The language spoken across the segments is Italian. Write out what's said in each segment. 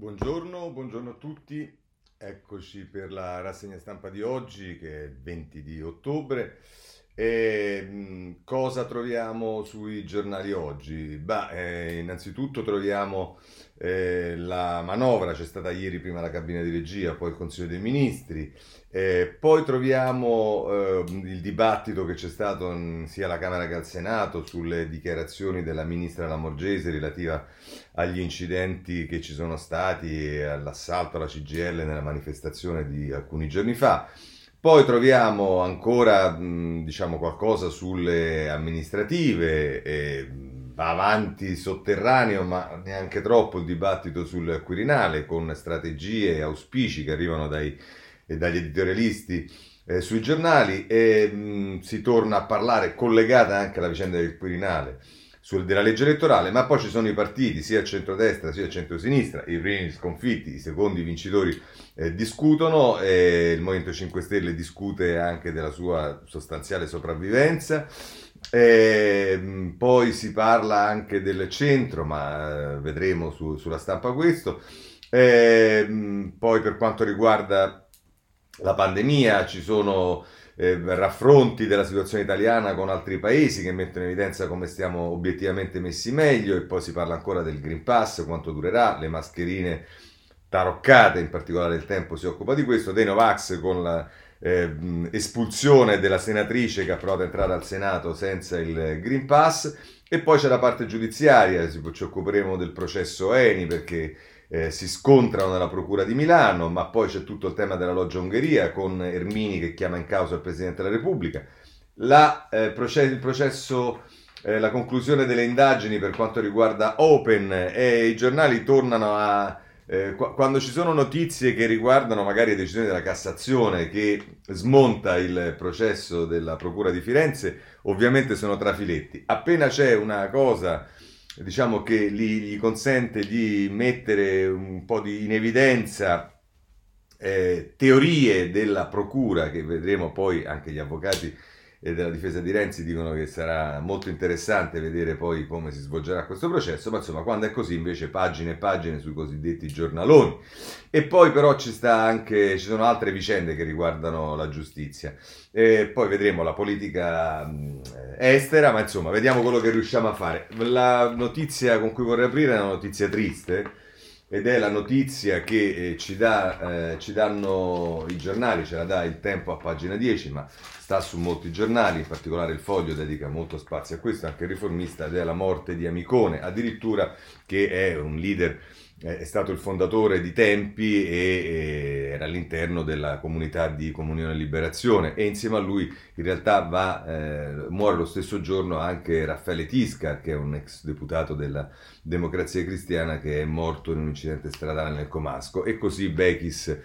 Buongiorno, buongiorno a tutti. Eccoci per la rassegna stampa di oggi che è il 20 di ottobre. E, mh, cosa troviamo sui giornali oggi? Bah, eh, innanzitutto troviamo eh, la manovra, c'è stata ieri prima la cabina di regia, poi il Consiglio dei Ministri, eh, poi troviamo eh, il dibattito che c'è stato in, sia alla Camera che al Senato sulle dichiarazioni della ministra Lamorgese relativa agli incidenti che ci sono stati e all'assalto alla CGL nella manifestazione di alcuni giorni fa. Poi troviamo ancora diciamo, qualcosa sulle amministrative, e va avanti sotterraneo, ma neanche troppo il dibattito sul Quirinale, con strategie e auspici che arrivano dai, dagli editorialisti eh, sui giornali e mh, si torna a parlare, collegata anche alla vicenda del Quirinale, sul, della legge elettorale, ma poi ci sono i partiti, sia a centrodestra sia a centrosinistra, i primi sconfitti, i secondi vincitori eh, discutono, e il Movimento 5 Stelle discute anche della sua sostanziale sopravvivenza. E, poi si parla anche del centro, ma eh, vedremo su, sulla stampa questo. E, poi per quanto riguarda la pandemia ci sono eh, raffronti della situazione italiana con altri paesi che mettono in evidenza come stiamo obiettivamente messi meglio e poi si parla ancora del Green Pass, quanto durerà, le mascherine taroccate, in particolare il tempo si occupa di questo, dei Novax con la eh, espulsione della senatrice che ha provato a entrare al Senato senza il Green Pass. E poi c'è la parte giudiziaria, ci occuperemo del processo Eni perché eh, si scontrano nella Procura di Milano, ma poi c'è tutto il tema della loggia Ungheria con Ermini che chiama in causa il Presidente della Repubblica. La, eh, processo, il processo, eh, la conclusione delle indagini per quanto riguarda Open e i giornali tornano a... Eh, quando ci sono notizie che riguardano magari decisioni della Cassazione che smonta il processo della Procura di Firenze, ovviamente sono trafiletti. Appena c'è una cosa diciamo che gli, gli consente di mettere un po' di, in evidenza eh, teorie della procura, che vedremo poi anche gli avvocati e della difesa di Renzi dicono che sarà molto interessante vedere poi come si svolgerà questo processo, ma insomma quando è così invece pagine e pagine sui cosiddetti giornaloni. E poi però ci, anche, ci sono altre vicende che riguardano la giustizia. E poi vedremo la politica estera, ma insomma vediamo quello che riusciamo a fare. La notizia con cui vorrei aprire è una notizia triste ed è la notizia che eh, ci, dà, eh, ci danno i giornali, ce la dà il tempo a pagina 10, ma sta su molti giornali, in particolare il Foglio dedica molto spazio a questo, anche il riformista, ed è la morte di Amicone, addirittura che è un leader è stato il fondatore di Tempi e, era all'interno della comunità di Comunione e Liberazione. E insieme a lui in realtà va, eh, muore lo stesso giorno anche Raffaele Tiscar che è un ex deputato della Democrazia Cristiana che è morto in un incidente stradale nel Comasco. E così Bechis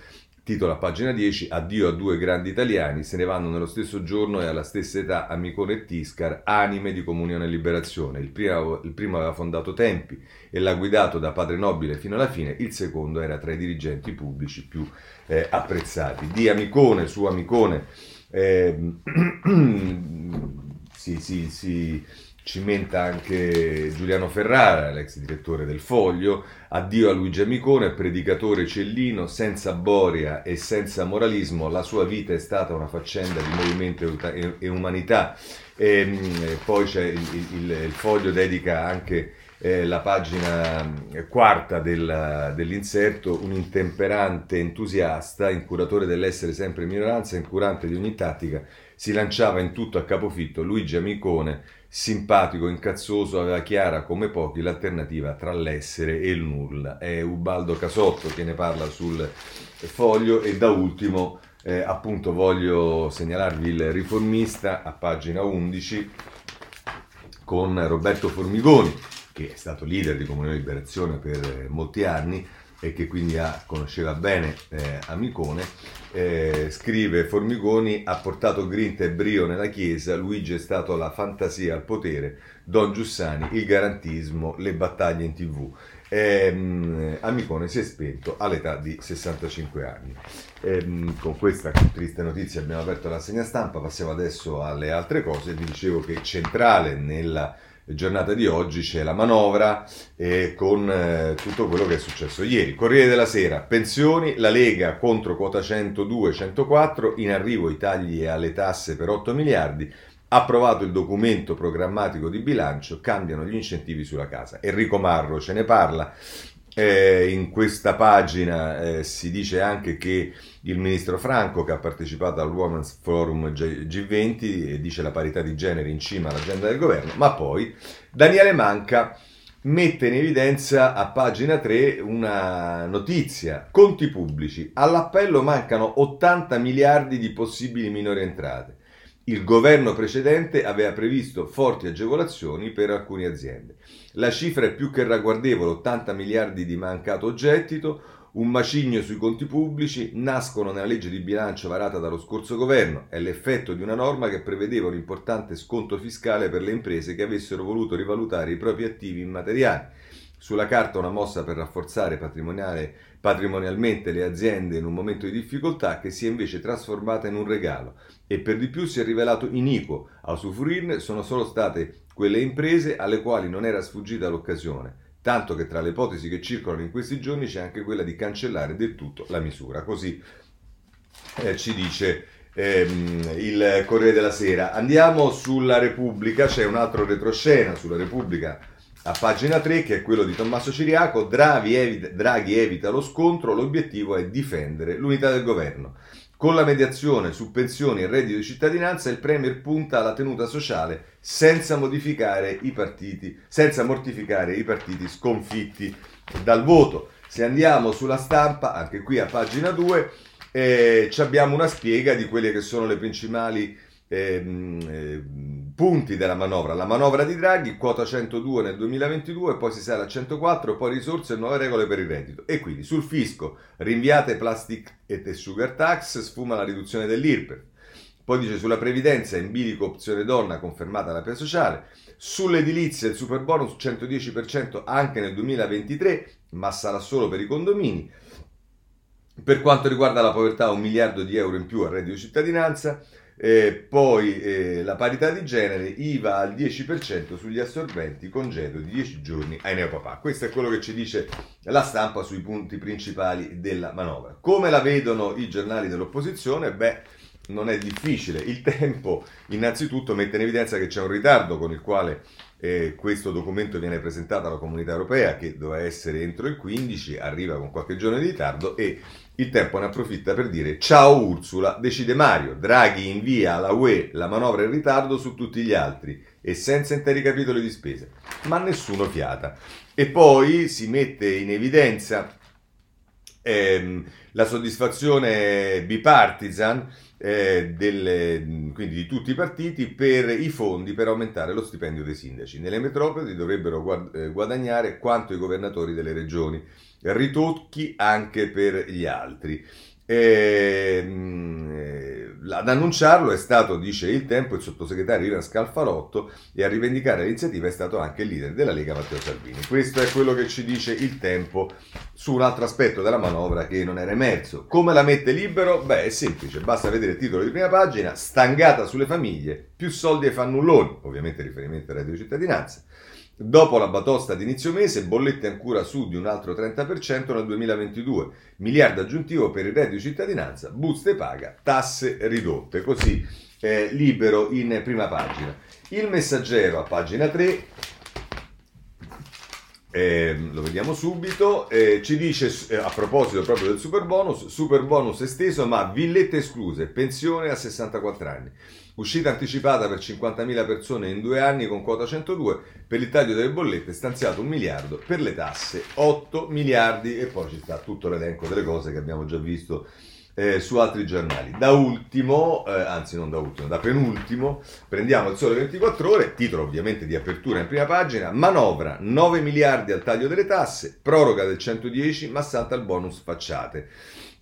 Titolo a pagina 10, addio a due grandi italiani, se ne vanno nello stesso giorno e alla stessa età Amicone e Tiscar, anime di comunione e liberazione. Il primo, il primo aveva fondato Tempi e l'ha guidato da padre nobile fino alla fine, il secondo era tra i dirigenti pubblici più eh, apprezzati. Di Amicone su Amicone eh, si, si, si cimenta anche Giuliano Ferrara, l'ex direttore del Foglio, addio a Luigi Amicone, predicatore cellino, senza boria e senza moralismo, la sua vita è stata una faccenda di movimento e umanità. E, ehm, poi c'è il, il, il, Foglio dedica anche eh, la pagina eh, quarta del, dell'inserto, un intemperante entusiasta, incuratore dell'essere sempre minoranza, incurante di ogni tattica, si lanciava in tutto a capofitto. Luigi Amicone, simpatico, incazzoso, aveva chiara come pochi l'alternativa tra l'essere e il nulla. È Ubaldo Casotto che ne parla sul foglio e da ultimo eh, appunto voglio segnalarvi il riformista a pagina 11 con Roberto Formigoni che è stato leader di Comunione Liberazione per molti anni e che quindi ha, conosceva bene eh, Amicone, eh, scrive Formigoni ha portato grinta e brio nella Chiesa, Luigi è stato la fantasia al potere, Don Giussani il garantismo, le battaglie in tv. Eh, Amicone si è spento all'età di 65 anni. Eh, con questa triste notizia abbiamo aperto la segna stampa, passiamo adesso alle altre cose. Vi dicevo che centrale nella giornata di oggi c'è la manovra eh, con eh, tutto quello che è successo ieri. Corriere della Sera, pensioni, la Lega contro quota 102-104, in arrivo i tagli alle tasse per 8 miliardi, approvato il documento programmatico di bilancio, cambiano gli incentivi sulla casa. Enrico Marro ce ne parla. Eh, in questa pagina eh, si dice anche che il ministro Franco, che ha partecipato al Women's Forum G20, dice la parità di genere in cima all'agenda del governo, ma poi Daniele Manca mette in evidenza a pagina 3 una notizia, conti pubblici, all'appello mancano 80 miliardi di possibili minori entrate. Il governo precedente aveva previsto forti agevolazioni per alcune aziende. La cifra è più che ragguardevole, 80 miliardi di mancato gettito, un macigno sui conti pubblici, nascono nella legge di bilancio varata dallo scorso governo. È l'effetto di una norma che prevedeva un importante sconto fiscale per le imprese che avessero voluto rivalutare i propri attivi immateriali. Sulla carta una mossa per rafforzare patrimonialmente le aziende in un momento di difficoltà che si è invece trasformata in un regalo e per di più si è rivelato iniquo. A usufruirne sono solo state quelle imprese alle quali non era sfuggita l'occasione, tanto che tra le ipotesi che circolano in questi giorni c'è anche quella di cancellare del tutto la misura. Così eh, ci dice ehm, il Corriere della Sera. Andiamo sulla Repubblica, c'è un altro retroscena sulla Repubblica a pagina 3 che è quello di Tommaso Ciriaco. Draghi evita, Draghi evita lo scontro, l'obiettivo è difendere l'unità del governo. Con la mediazione su pensioni e reddito di cittadinanza il Premier punta alla tenuta sociale senza partiti, senza mortificare i partiti sconfitti dal voto. Se andiamo sulla stampa, anche qui a pagina 2, eh, abbiamo una spiega di quelle che sono le principali eh, eh, punti della manovra. La manovra di Draghi, quota 102 nel 2022, poi si sale a 104, poi risorse e nuove regole per il reddito. E quindi sul fisco, rinviate plastic e sugar tax, sfuma la riduzione dell'IRPEF. Poi dice sulla previdenza, in bilico opzione donna, confermata la PEA sociale. Sull'edilizia, il super bonus 110% anche nel 2023, ma sarà solo per i condomini. Per quanto riguarda la povertà, un miliardo di euro in più al reddito di cittadinanza. Eh, poi eh, la parità di genere, IVA al 10% sugli assorbenti, congedo di 10 giorni ai neopapà. Questo è quello che ci dice la stampa sui punti principali della manovra. Come la vedono i giornali dell'opposizione? Beh, non è difficile. Il tempo innanzitutto mette in evidenza che c'è un ritardo con il quale eh, questo documento viene presentato alla comunità europea che doveva essere entro il 15, arriva con qualche giorno di ritardo e il tempo ne approfitta per dire ciao Ursula, decide Mario, Draghi invia alla UE la manovra in ritardo su tutti gli altri e senza interi capitoli di spese, ma nessuno fiata. E poi si mette in evidenza ehm, la soddisfazione bipartisan eh, delle, quindi di tutti i partiti per i fondi per aumentare lo stipendio dei sindaci. Nelle metropoli dovrebbero eh, guadagnare quanto i governatori delle regioni ritocchi anche per gli altri. E, ehm, ad annunciarlo è stato, dice il tempo, il sottosegretario Ivan Scalfarotto e a rivendicare l'iniziativa è stato anche il leader della Lega Matteo Salvini. Questo è quello che ci dice il tempo su un altro aspetto della manovra che non era emerso. Come la mette libero? Beh, è semplice, basta vedere il titolo di prima pagina, stangata sulle famiglie, più soldi ai fannulloni, ovviamente riferimento al reddito di cittadinanza. Dopo la batosta di inizio mese, bollette ancora su di un altro 30% nel 2022, miliardo aggiuntivo per il reddito di cittadinanza, buste paga, tasse ridotte. Così eh, libero in prima pagina. Il messaggero a pagina 3 eh, lo vediamo subito, eh, ci dice eh, a proposito proprio del super bonus, super bonus esteso ma villette escluse, pensione a 64 anni. Uscita anticipata per 50.000 persone in due anni con quota 102, per il taglio delle bollette stanziato un miliardo, per le tasse 8 miliardi e poi ci sta tutto l'elenco delle cose che abbiamo già visto eh, su altri giornali. Da ultimo, eh, anzi non da ultimo, da penultimo, prendiamo il Sole 24 Ore, titolo ovviamente di apertura in prima pagina, manovra 9 miliardi al taglio delle tasse, proroga del 110 ma salta il bonus facciate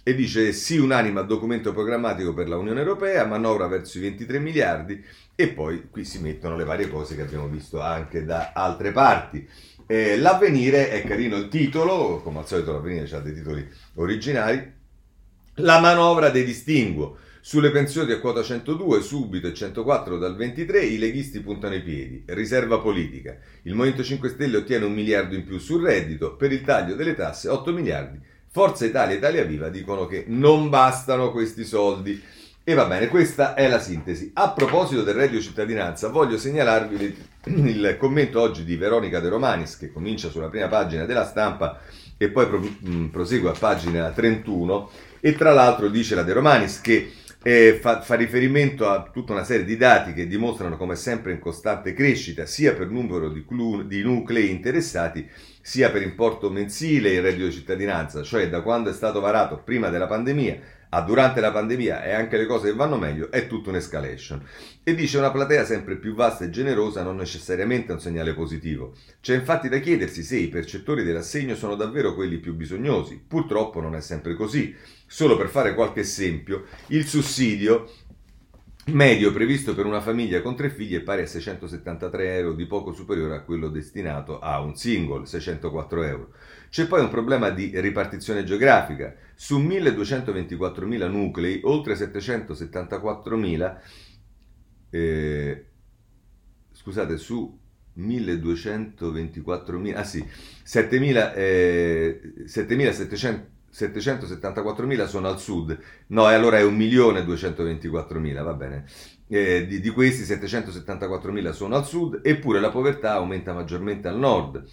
e dice sì unanime al documento programmatico per la Unione Europea, manovra verso i 23 miliardi e poi qui si mettono le varie cose che abbiamo visto anche da altre parti. Eh, l'avvenire è carino il titolo, come al solito l'avvenire ha dei titoli originali, la manovra dei distinguo. Sulle pensioni a quota 102, subito e 104 dal 23, i leghisti puntano i piedi. Riserva politica. Il Movimento 5 Stelle ottiene un miliardo in più sul reddito, per il taglio delle tasse 8 miliardi. Forza Italia e Italia Viva dicono che non bastano questi soldi. E va bene, questa è la sintesi. A proposito del reddito cittadinanza, voglio segnalarvi il commento oggi di Veronica De Romanis, che comincia sulla prima pagina della stampa e poi prosegue a pagina 31, e tra l'altro dice la De Romanis che eh, fa, fa, riferimento a tutta una serie di dati che dimostrano come sempre in costante crescita, sia per numero di, clu, di nuclei interessati, sia per importo mensile il reddito di cittadinanza, cioè da quando è stato varato prima della pandemia a durante la pandemia e anche le cose che vanno meglio, è tutta un'escalation. E dice una platea sempre più vasta e generosa non necessariamente è un segnale positivo. C'è infatti da chiedersi se i percettori dell'assegno sono davvero quelli più bisognosi. Purtroppo non è sempre così. Solo per fare qualche esempio, il sussidio medio previsto per una famiglia con tre figli è pari a 673 euro, di poco superiore a quello destinato a un single, 604 euro. C'è poi un problema di ripartizione geografica. Su 1224.000 nuclei, oltre 774.000, eh, scusate, su 1224.000, ah sì, 7.000, eh, 7.700 774.000 sono al sud, no, e allora è 1.224.000, va bene. Eh, di, di, questi 774.000 sono al sud, eppure la povertà aumenta maggiormente al nord.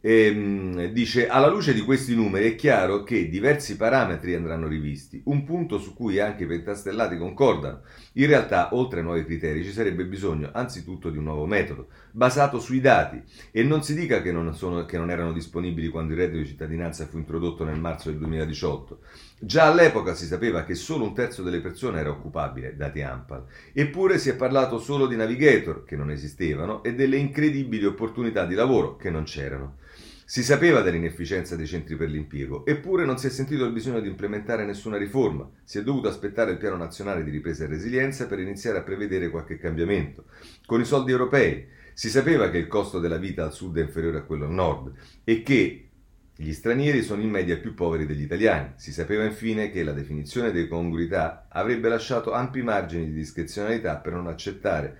E, ehm, dice, alla luce di questi numeri è chiaro che diversi parametri andranno rivisti, un punto su cui anche i pentastellati concordano. In realtà, oltre ai nuovi criteri, ci sarebbe bisogno anzitutto di un nuovo metodo, basato sui dati, e non si dica che non, sono, che non erano disponibili quando il reddito di cittadinanza fu introdotto nel marzo del 2018. Già all'epoca si sapeva che solo un terzo delle persone era occupabile, dati Ampal, eppure si è parlato solo di navigator, che non esistevano, e delle incredibili opportunità di lavoro, che non c'erano. Si sapeva dell'inefficienza dei centri per l'impiego, eppure non si è sentito il bisogno di implementare nessuna riforma. Si è dovuto aspettare il Piano Nazionale di Ripresa e Resilienza per iniziare a prevedere qualche cambiamento. Con i soldi europei si sapeva che il costo della vita al sud è inferiore a quello al nord e che gli stranieri sono in media più poveri degli italiani. Si sapeva infine che la definizione di congruità avrebbe lasciato ampi margini di discrezionalità per non accettare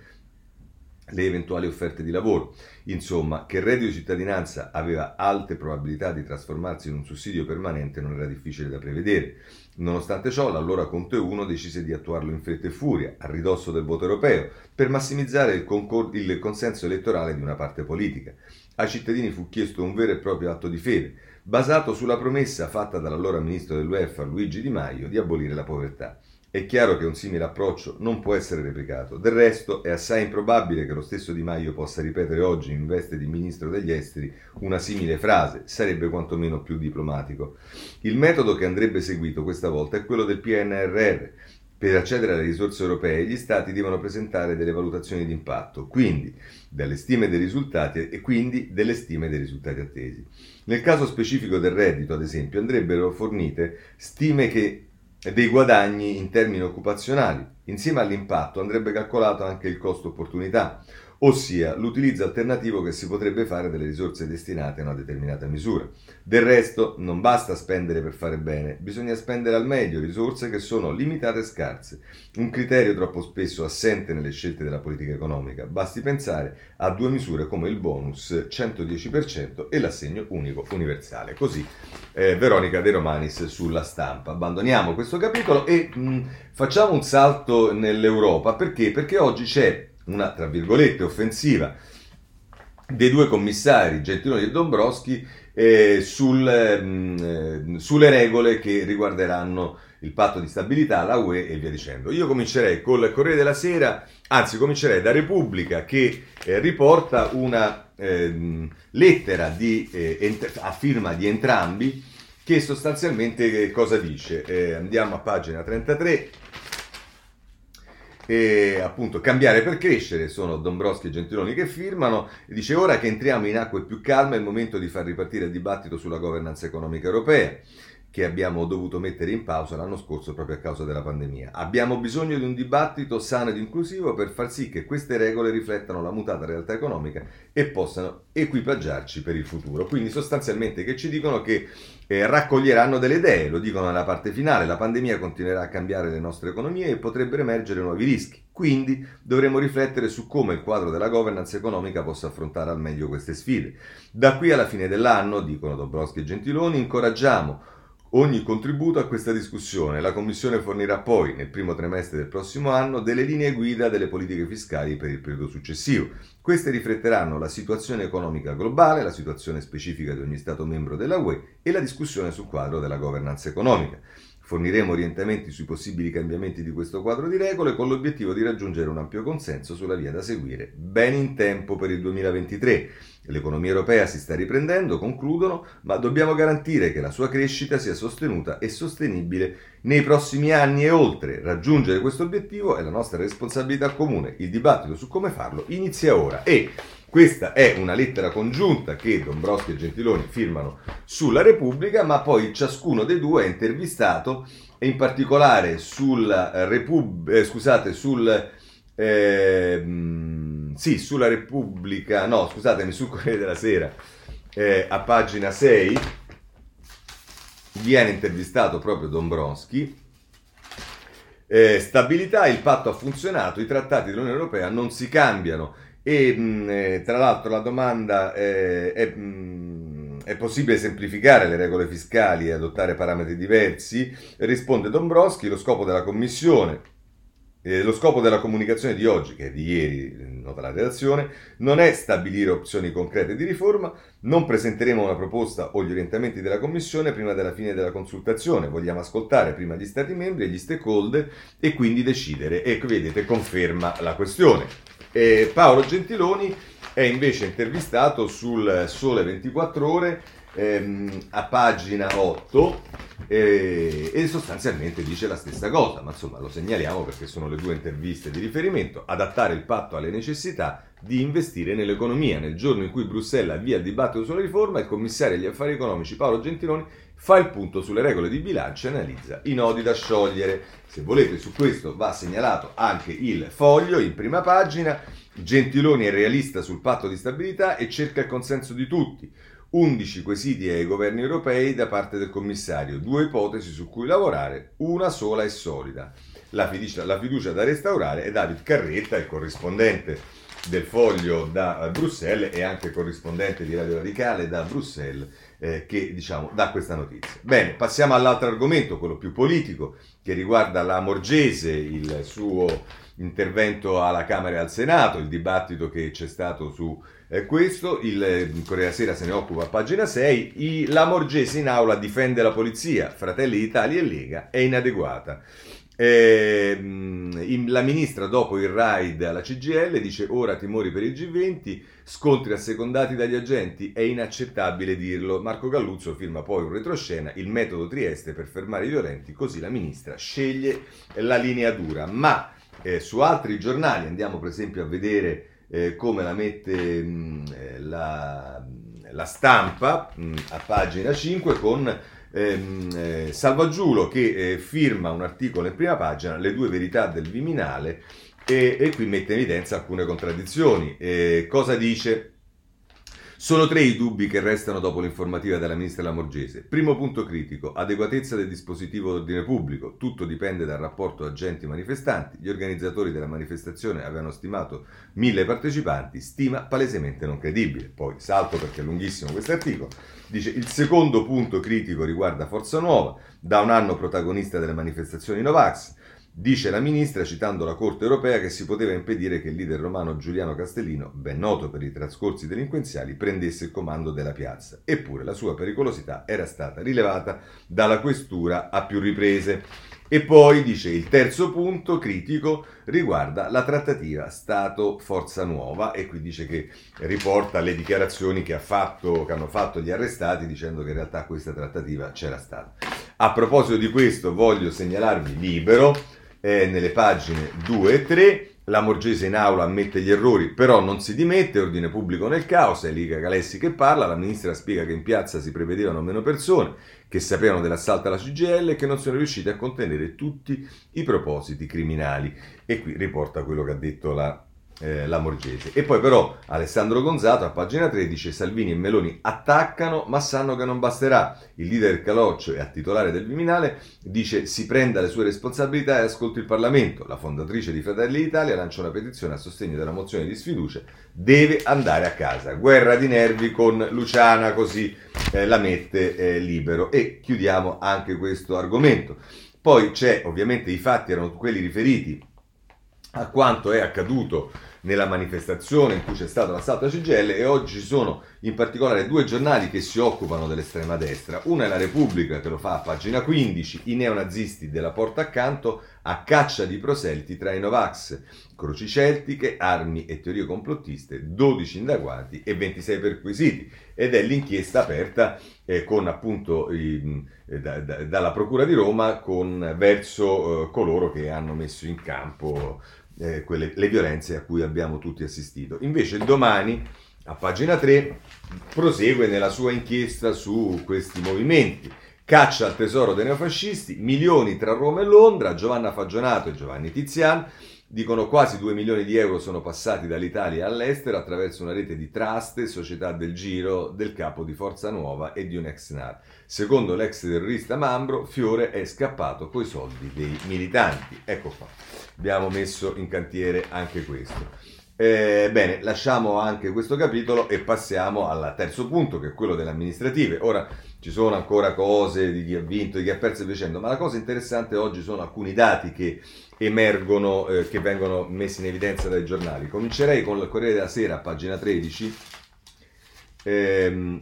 le eventuali offerte di lavoro. Insomma, che il reddito di cittadinanza aveva alte probabilità di trasformarsi in un sussidio permanente non era difficile da prevedere. Nonostante ciò, l'allora Conte 1 decise di attuarlo in fretta e furia, a ridosso del voto europeo, per massimizzare il, concor- il consenso elettorale di una parte politica. Ai cittadini fu chiesto un vero e proprio atto di fede, basato sulla promessa fatta dall'allora ministro dell'UEFA Luigi Di Maio di abolire la povertà. È chiaro che un simile approccio non può essere replicato. Del resto, è assai improbabile che lo stesso Di Maio possa ripetere oggi, in veste di ministro degli esteri, una simile frase. Sarebbe quantomeno più diplomatico. Il metodo che andrebbe seguito questa volta è quello del PNRR. Per accedere alle risorse europee gli Stati devono presentare delle valutazioni di impatto, quindi delle stime dei risultati e quindi delle stime dei risultati attesi. Nel caso specifico del reddito, ad esempio, andrebbero fornite stime che dei guadagni in termini occupazionali. Insieme all'impatto andrebbe calcolato anche il costo opportunità, ossia l'utilizzo alternativo che si potrebbe fare delle risorse destinate a una determinata misura. Del resto non basta spendere per fare bene, bisogna spendere al meglio risorse che sono limitate e scarse, un criterio troppo spesso assente nelle scelte della politica economica. Basti pensare a due misure come il bonus 110% e l'assegno unico universale. Così eh, Veronica De Romanis sulla stampa. Abbandoniamo questo capitolo e mh, facciamo un salto nell'Europa perché? Perché oggi c'è una, tra virgolette, offensiva dei due commissari, Gentiloni e Dombrowski, eh, sul, mh, mm, eh, sulle regole che riguarderanno il patto di stabilità, la UE e via dicendo. Io comincerei col Corriere della Sera, anzi comincerei da Repubblica che eh, riporta una ehm, lettera di, eh, ent- a firma di entrambi che sostanzialmente eh, cosa dice? Eh, andiamo a pagina 33 e appunto cambiare per crescere, sono Dombrowski e Gentiloni che firmano, e dice ora che entriamo in acque più calme è il momento di far ripartire il dibattito sulla governance economica europea. Che abbiamo dovuto mettere in pausa l'anno scorso proprio a causa della pandemia. Abbiamo bisogno di un dibattito sano ed inclusivo per far sì che queste regole riflettano la mutata realtà economica e possano equipaggiarci per il futuro. Quindi sostanzialmente che ci dicono che eh, raccoglieranno delle idee, lo dicono nella parte finale, la pandemia continuerà a cambiare le nostre economie e potrebbero emergere nuovi rischi. Quindi dovremo riflettere su come il quadro della governance economica possa affrontare al meglio queste sfide. Da qui alla fine dell'anno, dicono Dobrowski e Gentiloni, incoraggiamo ogni contributo a questa discussione. La Commissione fornirà poi, nel primo trimestre del prossimo anno, delle linee guida delle politiche fiscali per il periodo successivo. Queste rifletteranno la situazione economica globale, la situazione specifica di ogni Stato membro della UE e la discussione sul quadro della governance economica. Forniremo orientamenti sui possibili cambiamenti di questo quadro di regole con l'obiettivo di raggiungere un ampio consenso sulla via da seguire ben in tempo per il 2023. L'economia europea si sta riprendendo, concludono, ma dobbiamo garantire che la sua crescita sia sostenuta e sostenibile nei prossimi anni e oltre. Raggiungere questo obiettivo è la nostra responsabilità comune. Il dibattito su come farlo inizia ora e questa è una lettera congiunta che Dombrowski e Gentiloni firmano sulla Repubblica, ma poi ciascuno dei due è intervistato e in particolare sul Repub- eh, scusate, sul eh, sì, sulla Repubblica, no, scusatemi, sul Corriere della Sera, eh, a pagina 6, viene intervistato proprio Dombrowski. Eh, stabilità, il patto ha funzionato, i trattati dell'Unione Europea non si cambiano e eh, tra l'altro la domanda eh, è, mh, è possibile semplificare le regole fiscali e adottare parametri diversi? Risponde Dombrowski, lo scopo della Commissione eh, lo scopo della comunicazione di oggi, che è di ieri, nota la redazione, non è stabilire opzioni concrete di riforma, non presenteremo una proposta o gli orientamenti della Commissione prima della fine della consultazione, vogliamo ascoltare prima gli Stati membri e gli stakeholder e quindi decidere. E vedete, conferma la questione. E Paolo Gentiloni è invece intervistato sul Sole 24 ore ehm, a pagina 8 eh, e sostanzialmente dice la stessa cosa, ma insomma lo segnaliamo perché sono le due interviste di riferimento, adattare il patto alle necessità di investire nell'economia. Nel giorno in cui Bruxelles avvia il dibattito sulla riforma, il commissario agli affari economici Paolo Gentiloni fa il punto sulle regole di bilancio e analizza i nodi da sciogliere. Se volete su questo va segnalato anche il foglio in prima pagina. Gentiloni è realista sul patto di stabilità e cerca il consenso di tutti. 11 quesiti ai governi europei da parte del commissario, due ipotesi su cui lavorare, una sola e solida. La fiducia, la fiducia da restaurare è David Carretta, il corrispondente del foglio da Bruxelles e anche corrispondente di Radio Radicale da Bruxelles eh, che diciamo dà questa notizia. Bene, passiamo all'altro argomento, quello più politico, che riguarda la Morgese, il suo intervento alla Camera e al Senato, il dibattito che c'è stato su eh, questo, il, il Corriere Sera se ne occupa a pagina 6, i, la Morgese in aula difende la polizia, Fratelli d'Italia e Lega è inadeguata. Eh, la ministra dopo il raid alla CGL dice ora timori per il G20, scontri assecondati dagli agenti, è inaccettabile dirlo. Marco Galluzzo firma poi un retroscena, il metodo Trieste per fermare i violenti, così la ministra sceglie la linea dura. Ma eh, su altri giornali, andiamo per esempio a vedere eh, come la mette mh, eh, la, la, stampa mh, a pagina 5 con ehm, eh, Salvaggiulo che eh, firma un articolo in prima pagina, Le due verità del Viminale, e, e qui mette in evidenza alcune contraddizioni. Eh, cosa dice? Sono tre i dubbi che restano dopo l'informativa della ministra Lamorgese. Primo punto critico, adeguatezza del dispositivo d'ordine pubblico. Tutto dipende dal rapporto agenti-manifestanti. Gli organizzatori della manifestazione avevano stimato mille partecipanti, stima palesemente non credibile. Poi salto perché è lunghissimo questo articolo. Dice il secondo punto critico riguarda Forza Nuova, da un anno protagonista delle manifestazioni Novax. Dice la ministra, citando la Corte europea, che si poteva impedire che il leader romano Giuliano Castellino, ben noto per i trascorsi delinquenziali, prendesse il comando della piazza. Eppure la sua pericolosità era stata rilevata dalla questura a più riprese. E poi dice il terzo punto critico riguarda la trattativa Stato-Forza Nuova e qui dice che riporta le dichiarazioni che, fatto, che hanno fatto gli arrestati dicendo che in realtà questa trattativa c'era stata. A proposito di questo voglio segnalarvi libero eh, nelle pagine 2 e 3 la Morgese in aula ammette gli errori, però non si dimette, ordine pubblico nel caos, è Liga Calessi che parla, la ministra spiega che in piazza si prevedevano meno persone, che sapevano dell'assalto alla CGL e che non sono riusciti a contenere tutti i propositi criminali. E qui riporta quello che ha detto la eh, la Morgese. E poi però Alessandro Gonzato a pagina 13 Salvini e Meloni attaccano ma sanno che non basterà. Il leader Caloccio e a titolare del Viminale dice si prenda le sue responsabilità e ascolti il Parlamento. La fondatrice di Fratelli d'Italia lancia una petizione a sostegno della mozione di sfiducia. Deve andare a casa. Guerra di nervi con Luciana così eh, la mette eh, libero. E chiudiamo anche questo argomento. Poi c'è ovviamente i fatti erano quelli riferiti a quanto è accaduto nella manifestazione in cui c'è stato l'assalto a CGL e oggi ci sono in particolare due giornali che si occupano dell'estrema destra. Una è la Repubblica che lo fa a pagina 15, i neonazisti della porta accanto a caccia di proseliti tra i Novax, croci celtiche, armi e teorie complottiste, 12 indagati e 26 perquisiti. Ed è l'inchiesta aperta eh, con appunto eh, da, da, dalla Procura di Roma con, verso eh, coloro che hanno messo in campo eh, quelle, le violenze a cui abbiamo tutti assistito. Invece il domani, a pagina 3, prosegue nella sua inchiesta su questi movimenti. Caccia al tesoro dei neofascisti, milioni tra Roma e Londra, Giovanna Fagionato e Giovanni Tizian Dicono quasi 2 milioni di euro sono passati dall'Italia all'estero attraverso una rete di truste, società del giro, del capo di Forza Nuova e di un ex NAR. Secondo l'ex terrorista Mambro, Fiore è scappato coi soldi dei militanti. Ecco qua, abbiamo messo in cantiere anche questo. Eh, bene, lasciamo anche questo capitolo e passiamo al terzo punto, che è quello delle amministrative. Ora ci sono ancora cose di chi ha vinto, di chi ha perso e dicendo, ma la cosa interessante oggi sono alcuni dati che emergono, eh, che vengono messi in evidenza dai giornali. Comincerei con il Corriere della Sera, pagina 13. Ehm,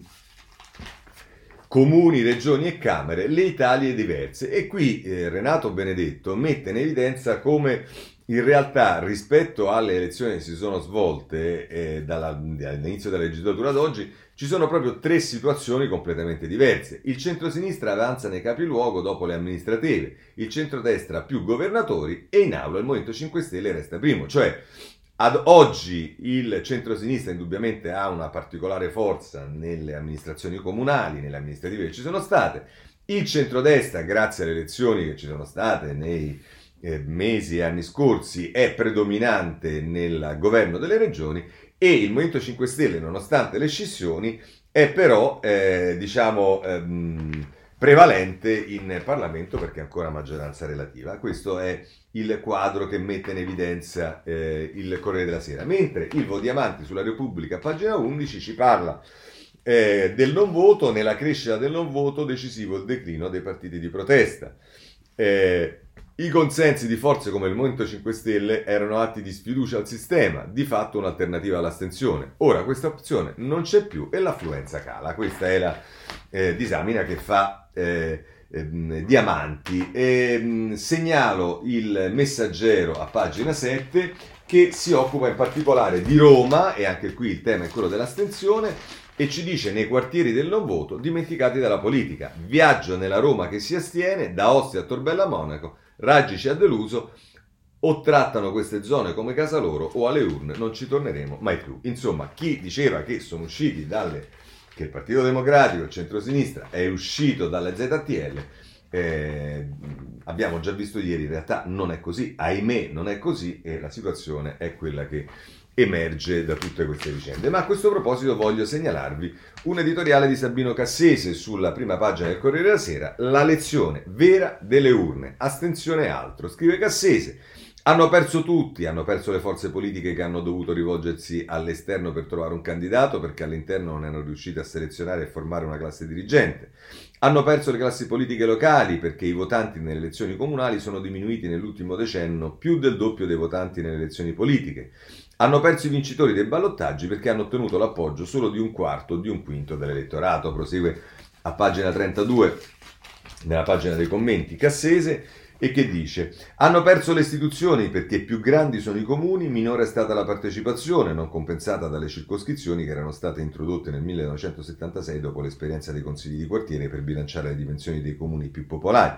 comuni, regioni e camere, le Italie diverse. E qui eh, Renato Benedetto mette in evidenza come in realtà rispetto alle elezioni che si sono svolte eh, dall'inizio della legislatura ad oggi, ci sono proprio tre situazioni completamente diverse. Il centro-sinistra avanza nei capiluogo dopo le amministrative, il centro-destra più governatori e in aula il Movimento 5 Stelle resta primo. Cioè, ad oggi il centro-sinistra indubbiamente ha una particolare forza nelle amministrazioni comunali, nelle amministrative che ci sono state. Il centro-destra, grazie alle elezioni che ci sono state nei eh, mesi e anni scorsi, è predominante nel governo delle regioni e il Movimento 5 Stelle, nonostante le scissioni, è però, eh, diciamo, ehm, prevalente in Parlamento perché è ancora maggioranza relativa. Questo è il quadro che mette in evidenza eh, il Corriere della Sera. Mentre il Diamanti sulla Repubblica, pagina 11, ci parla eh, del non voto, nella crescita del non voto decisivo il declino dei partiti di protesta. Eh, i consensi di forze come il Movimento 5 Stelle erano atti di sfiducia al sistema, di fatto un'alternativa all'astensione. Ora questa opzione non c'è più e l'affluenza cala. Questa è la eh, disamina che fa eh, eh, Diamanti. E, mh, mm, segnalo il messaggero a pagina 7 che si occupa in particolare di Roma, e anche qui il tema è quello dell'astensione, e ci dice nei quartieri del non voto dimenticati dalla politica. Viaggio nella Roma che si astiene, da Ostia a Torbella Monaco Raggi ci ha deluso, o trattano queste zone come casa loro o alle urne non ci torneremo mai più. Insomma, chi diceva che sono usciti dalle che il Partito Democratico, il centrosinistra è uscito dalle ZTL, eh, abbiamo già visto ieri, in realtà non è così, ahimè non è così e la situazione è quella che emerge da tutte queste vicende. Ma a questo proposito voglio segnalarvi un editoriale di Sabino Cassese sulla prima pagina del Corriere della Sera, la lezione vera delle urne. Astensione altro, scrive Cassese. Hanno perso tutti, hanno perso le forze politiche che hanno dovuto rivolgersi all'esterno per trovare un candidato perché all'interno non erano riusciti a selezionare e formare una classe dirigente. Hanno perso le classi politiche locali perché i votanti nelle elezioni comunali sono diminuiti nell'ultimo decennio più del doppio dei votanti nelle elezioni politiche. Hanno perso i vincitori dei ballottaggi perché hanno ottenuto l'appoggio solo di un quarto o di un quinto dell'elettorato. Prosegue a pagina 32, nella pagina dei commenti, Cassese. e che dice hanno perso le istituzioni perché più grandi sono i comuni, minore è stata la partecipazione, non compensata dalle circoscrizioni che erano state introdotte nel 1976 dopo l'esperienza dei consigli di quartiere per bilanciare le dimensioni dei comuni più popolari.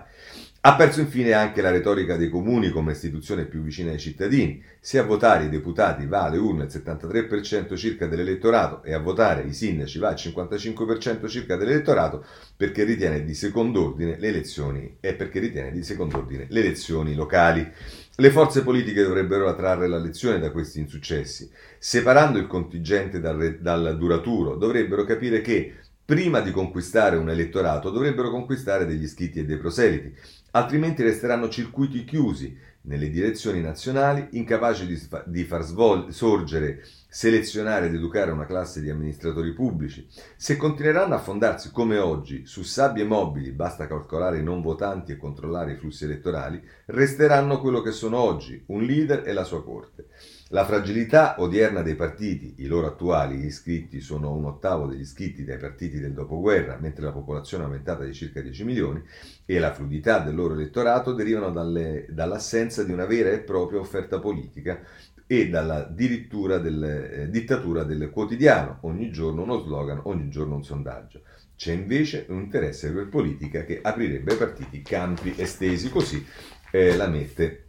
Ha perso infine anche la retorica dei comuni come istituzione più vicina ai cittadini. Se a votare i deputati va alle urne il 73% circa dell'elettorato e a votare i sindaci va il 55% circa dell'elettorato perché ritiene di secondo ordine le elezioni e perché ritiene di secondo ordine le elezioni locali. Le forze politiche dovrebbero trarre la lezione da questi insuccessi. Separando il contingente dal, dal duraturo, dovrebbero capire che prima di conquistare un elettorato dovrebbero conquistare degli iscritti e dei proseliti altrimenti resteranno circuiti chiusi nelle direzioni nazionali, incapaci di, di far svol- sorgere, selezionare ed educare una classe di amministratori pubblici. Se continueranno a fondarsi come oggi su sabbie mobili, basta calcolare i non votanti e controllare i flussi elettorali, resteranno quello che sono oggi, un leader e la sua corte. La fragilità odierna dei partiti, i loro attuali iscritti sono un ottavo degli iscritti dai partiti del dopoguerra, mentre la popolazione è aumentata di circa 10 milioni, e la fluidità del loro elettorato derivano dalle, dall'assenza di una vera e propria offerta politica e dalla del, eh, dittatura del quotidiano, ogni giorno uno slogan, ogni giorno un sondaggio. C'è invece un interesse per politica che aprirebbe ai partiti campi estesi, così eh, la mette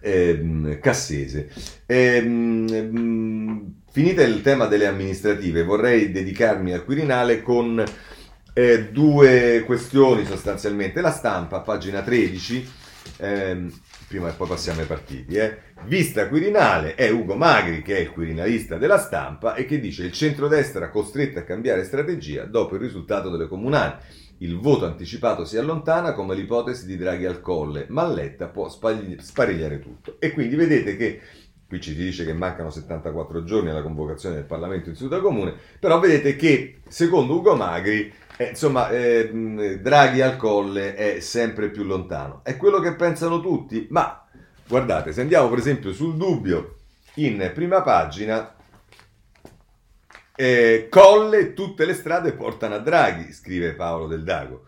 ehm, Cassese. Ehm, finita il tema delle amministrative, vorrei dedicarmi al Quirinale con eh, due questioni sostanzialmente. La stampa, pagina 13, ehm, prima e poi passiamo ai partiti. Eh. Vista Quirinale è Ugo Magri, che è il quirinalista della stampa, e che dice il centrodestra costretto a cambiare strategia dopo il risultato delle comunali. Il voto anticipato si allontana come l'ipotesi di Draghi al colle, ma Letta può sparigliare tutto. E quindi vedete che qui ci dice che mancano 74 giorni alla convocazione del Parlamento in seduta comune, però vedete che secondo Ugo Magri, eh, insomma, eh, Draghi al colle è sempre più lontano. È quello che pensano tutti, ma guardate, se andiamo per esempio sul dubbio in prima pagina, eh, Colle, tutte le strade portano a Draghi, scrive Paolo Del Dago.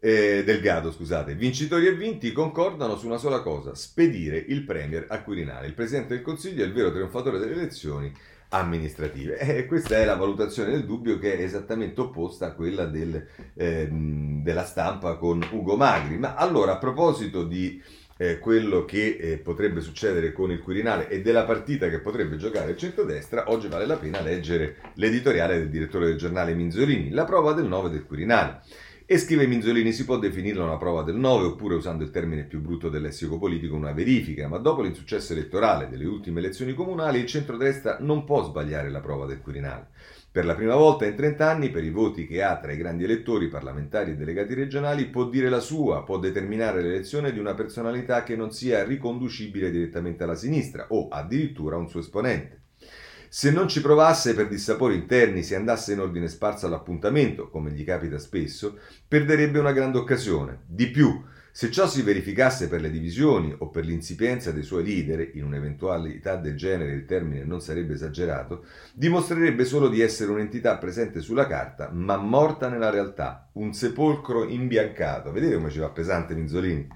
Eh, Delgado, scusate. Vincitori e vinti concordano su una sola cosa: spedire il Premier a Quirinale. Il Presidente del Consiglio è il vero trionfatore delle elezioni amministrative. Eh, questa è la valutazione del dubbio che è esattamente opposta a quella del, eh, della stampa con Ugo Magri. Ma allora, a proposito di eh, quello che eh, potrebbe succedere con il Quirinale e della partita che potrebbe giocare il centrodestra, oggi vale la pena leggere l'editoriale del direttore del giornale Minzolini, la prova del 9 del Quirinale. E scrive Minzolini, si può definirla una prova del 9 oppure usando il termine più brutto del lessico politico una verifica, ma dopo l'insuccesso elettorale delle ultime elezioni comunali il centrodestra non può sbagliare la prova del Quirinale. Per la prima volta in 30 anni, per i voti che ha tra i grandi elettori, parlamentari e delegati regionali, può dire la sua, può determinare l'elezione di una personalità che non sia riconducibile direttamente alla sinistra o addirittura un suo esponente. Se non ci provasse per dissapori interni, se andasse in ordine sparso all'appuntamento, come gli capita spesso, perderebbe una grande occasione. Di più, se ciò si verificasse per le divisioni o per l'insipienza dei suoi leader, in un'eventualità del genere il termine non sarebbe esagerato, dimostrerebbe solo di essere un'entità presente sulla carta, ma morta nella realtà, un sepolcro imbiancato. Vedete come ci va pesante Minzolini?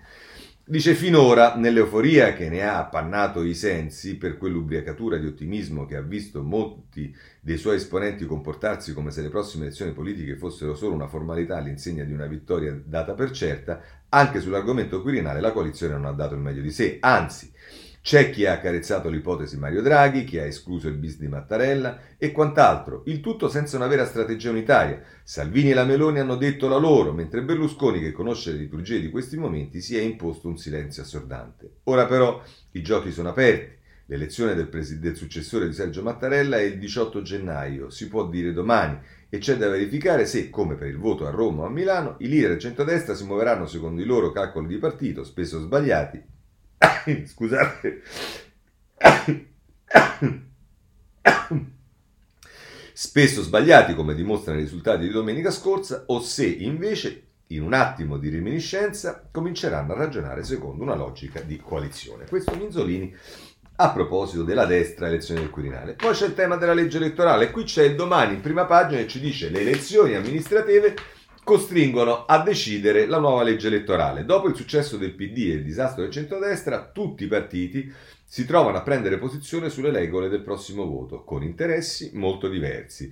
Dice finora, nell'euforia che ne ha appannato i sensi per quell'ubriacatura di ottimismo che ha visto molti dei suoi esponenti comportarsi come se le prossime elezioni politiche fossero solo una formalità all'insegna di una vittoria data per certa, anche sull'argomento quirinale la coalizione non ha dato il meglio di sé, anzi c'è chi ha accarezzato l'ipotesi Mario Draghi, chi ha escluso il bis di Mattarella e quant'altro, il tutto senza una vera strategia unitaria. Salvini e la Meloni hanno detto la loro, mentre Berlusconi, che conosce le liturgie di questi momenti, si è imposto un silenzio assordante. Ora però i giochi sono aperti. L'elezione del, pres- del successore di Sergio Mattarella è il 18 gennaio, si può dire domani, e c'è da verificare se, come per il voto a Roma o a Milano, i leader centrodestra si muoveranno secondo i loro calcoli di partito, spesso sbagliati, Scusate. Spesso sbagliati, come dimostrano i risultati di domenica scorsa, o se invece, in un attimo di reminiscenza, cominceranno a ragionare secondo una logica di coalizione. Questo Minzolini a proposito della destra elezione del Quirinale. Poi c'è il tema della legge elettorale, qui c'è il domani in prima pagina e ci dice le elezioni amministrative costringono a decidere la nuova legge elettorale. Dopo il successo del PD e il disastro del centrodestra, tutti i partiti si trovano a prendere posizione sulle regole del prossimo voto, con interessi molto diversi.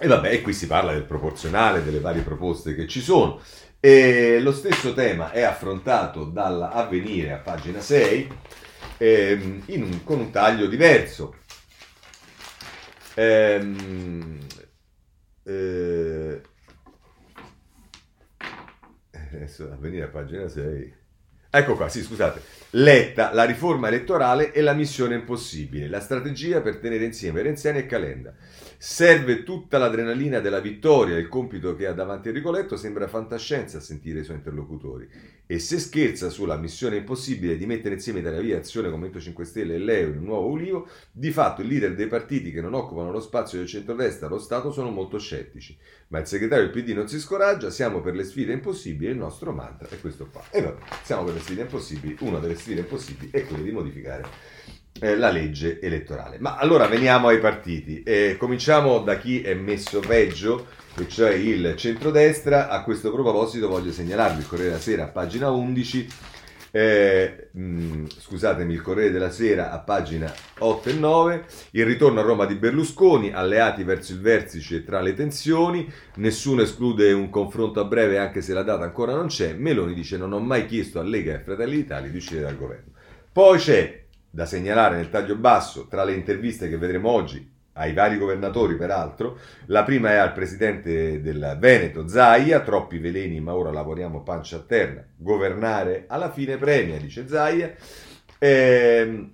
E vabbè, qui si parla del proporzionale, delle varie proposte che ci sono. E lo stesso tema è affrontato dall'avvenire a pagina 6 ehm, un, con un taglio diverso. Ehm, eh, adesso avvenire a pagina 6. Ecco qua, sì, scusate. Letta, la riforma elettorale e la missione impossibile, la strategia per tenere insieme Renziani e Calenda. Serve tutta l'adrenalina della vittoria, il compito che ha davanti a Rigoletto sembra fantascienza a sentire i suoi interlocutori. E se scherza sulla missione impossibile di mettere insieme Italia Via, Azione, Movimento 5 Stelle e Leo in un nuovo Ulivo, di fatto i leader dei partiti che non occupano lo spazio del centrodestra allo Stato sono molto scettici. Ma il segretario del PD non si scoraggia, siamo per le sfide impossibili, il nostro mantra è questo qua. E vabbè, siamo per le sfide impossibili, una delle sfide impossibili è quella di modificare eh, la legge elettorale. Ma allora veniamo ai partiti. Eh, cominciamo da chi è messo peggio, e cioè il centrodestra. A questo proposito voglio segnalarvi il Corriere della Sera pagina 11. Eh, mh, mm, scusatemi, il Corriere della Sera a pagina 8 e 9, il ritorno a Roma di Berlusconi, alleati verso il vertice tra le tensioni, nessuno esclude un confronto a breve anche se la data ancora non c'è, Meloni dice non ho mai chiesto a Lega e Fratelli d'Italia di uscire dal governo. Poi c'è da segnalare nel taglio basso tra le interviste che vedremo oggi ai vari governatori peraltro, la prima è al presidente del Veneto Zaia, troppi veleni ma ora lavoriamo pancia a terra, governare alla fine premia, dice Zaia. Ehm,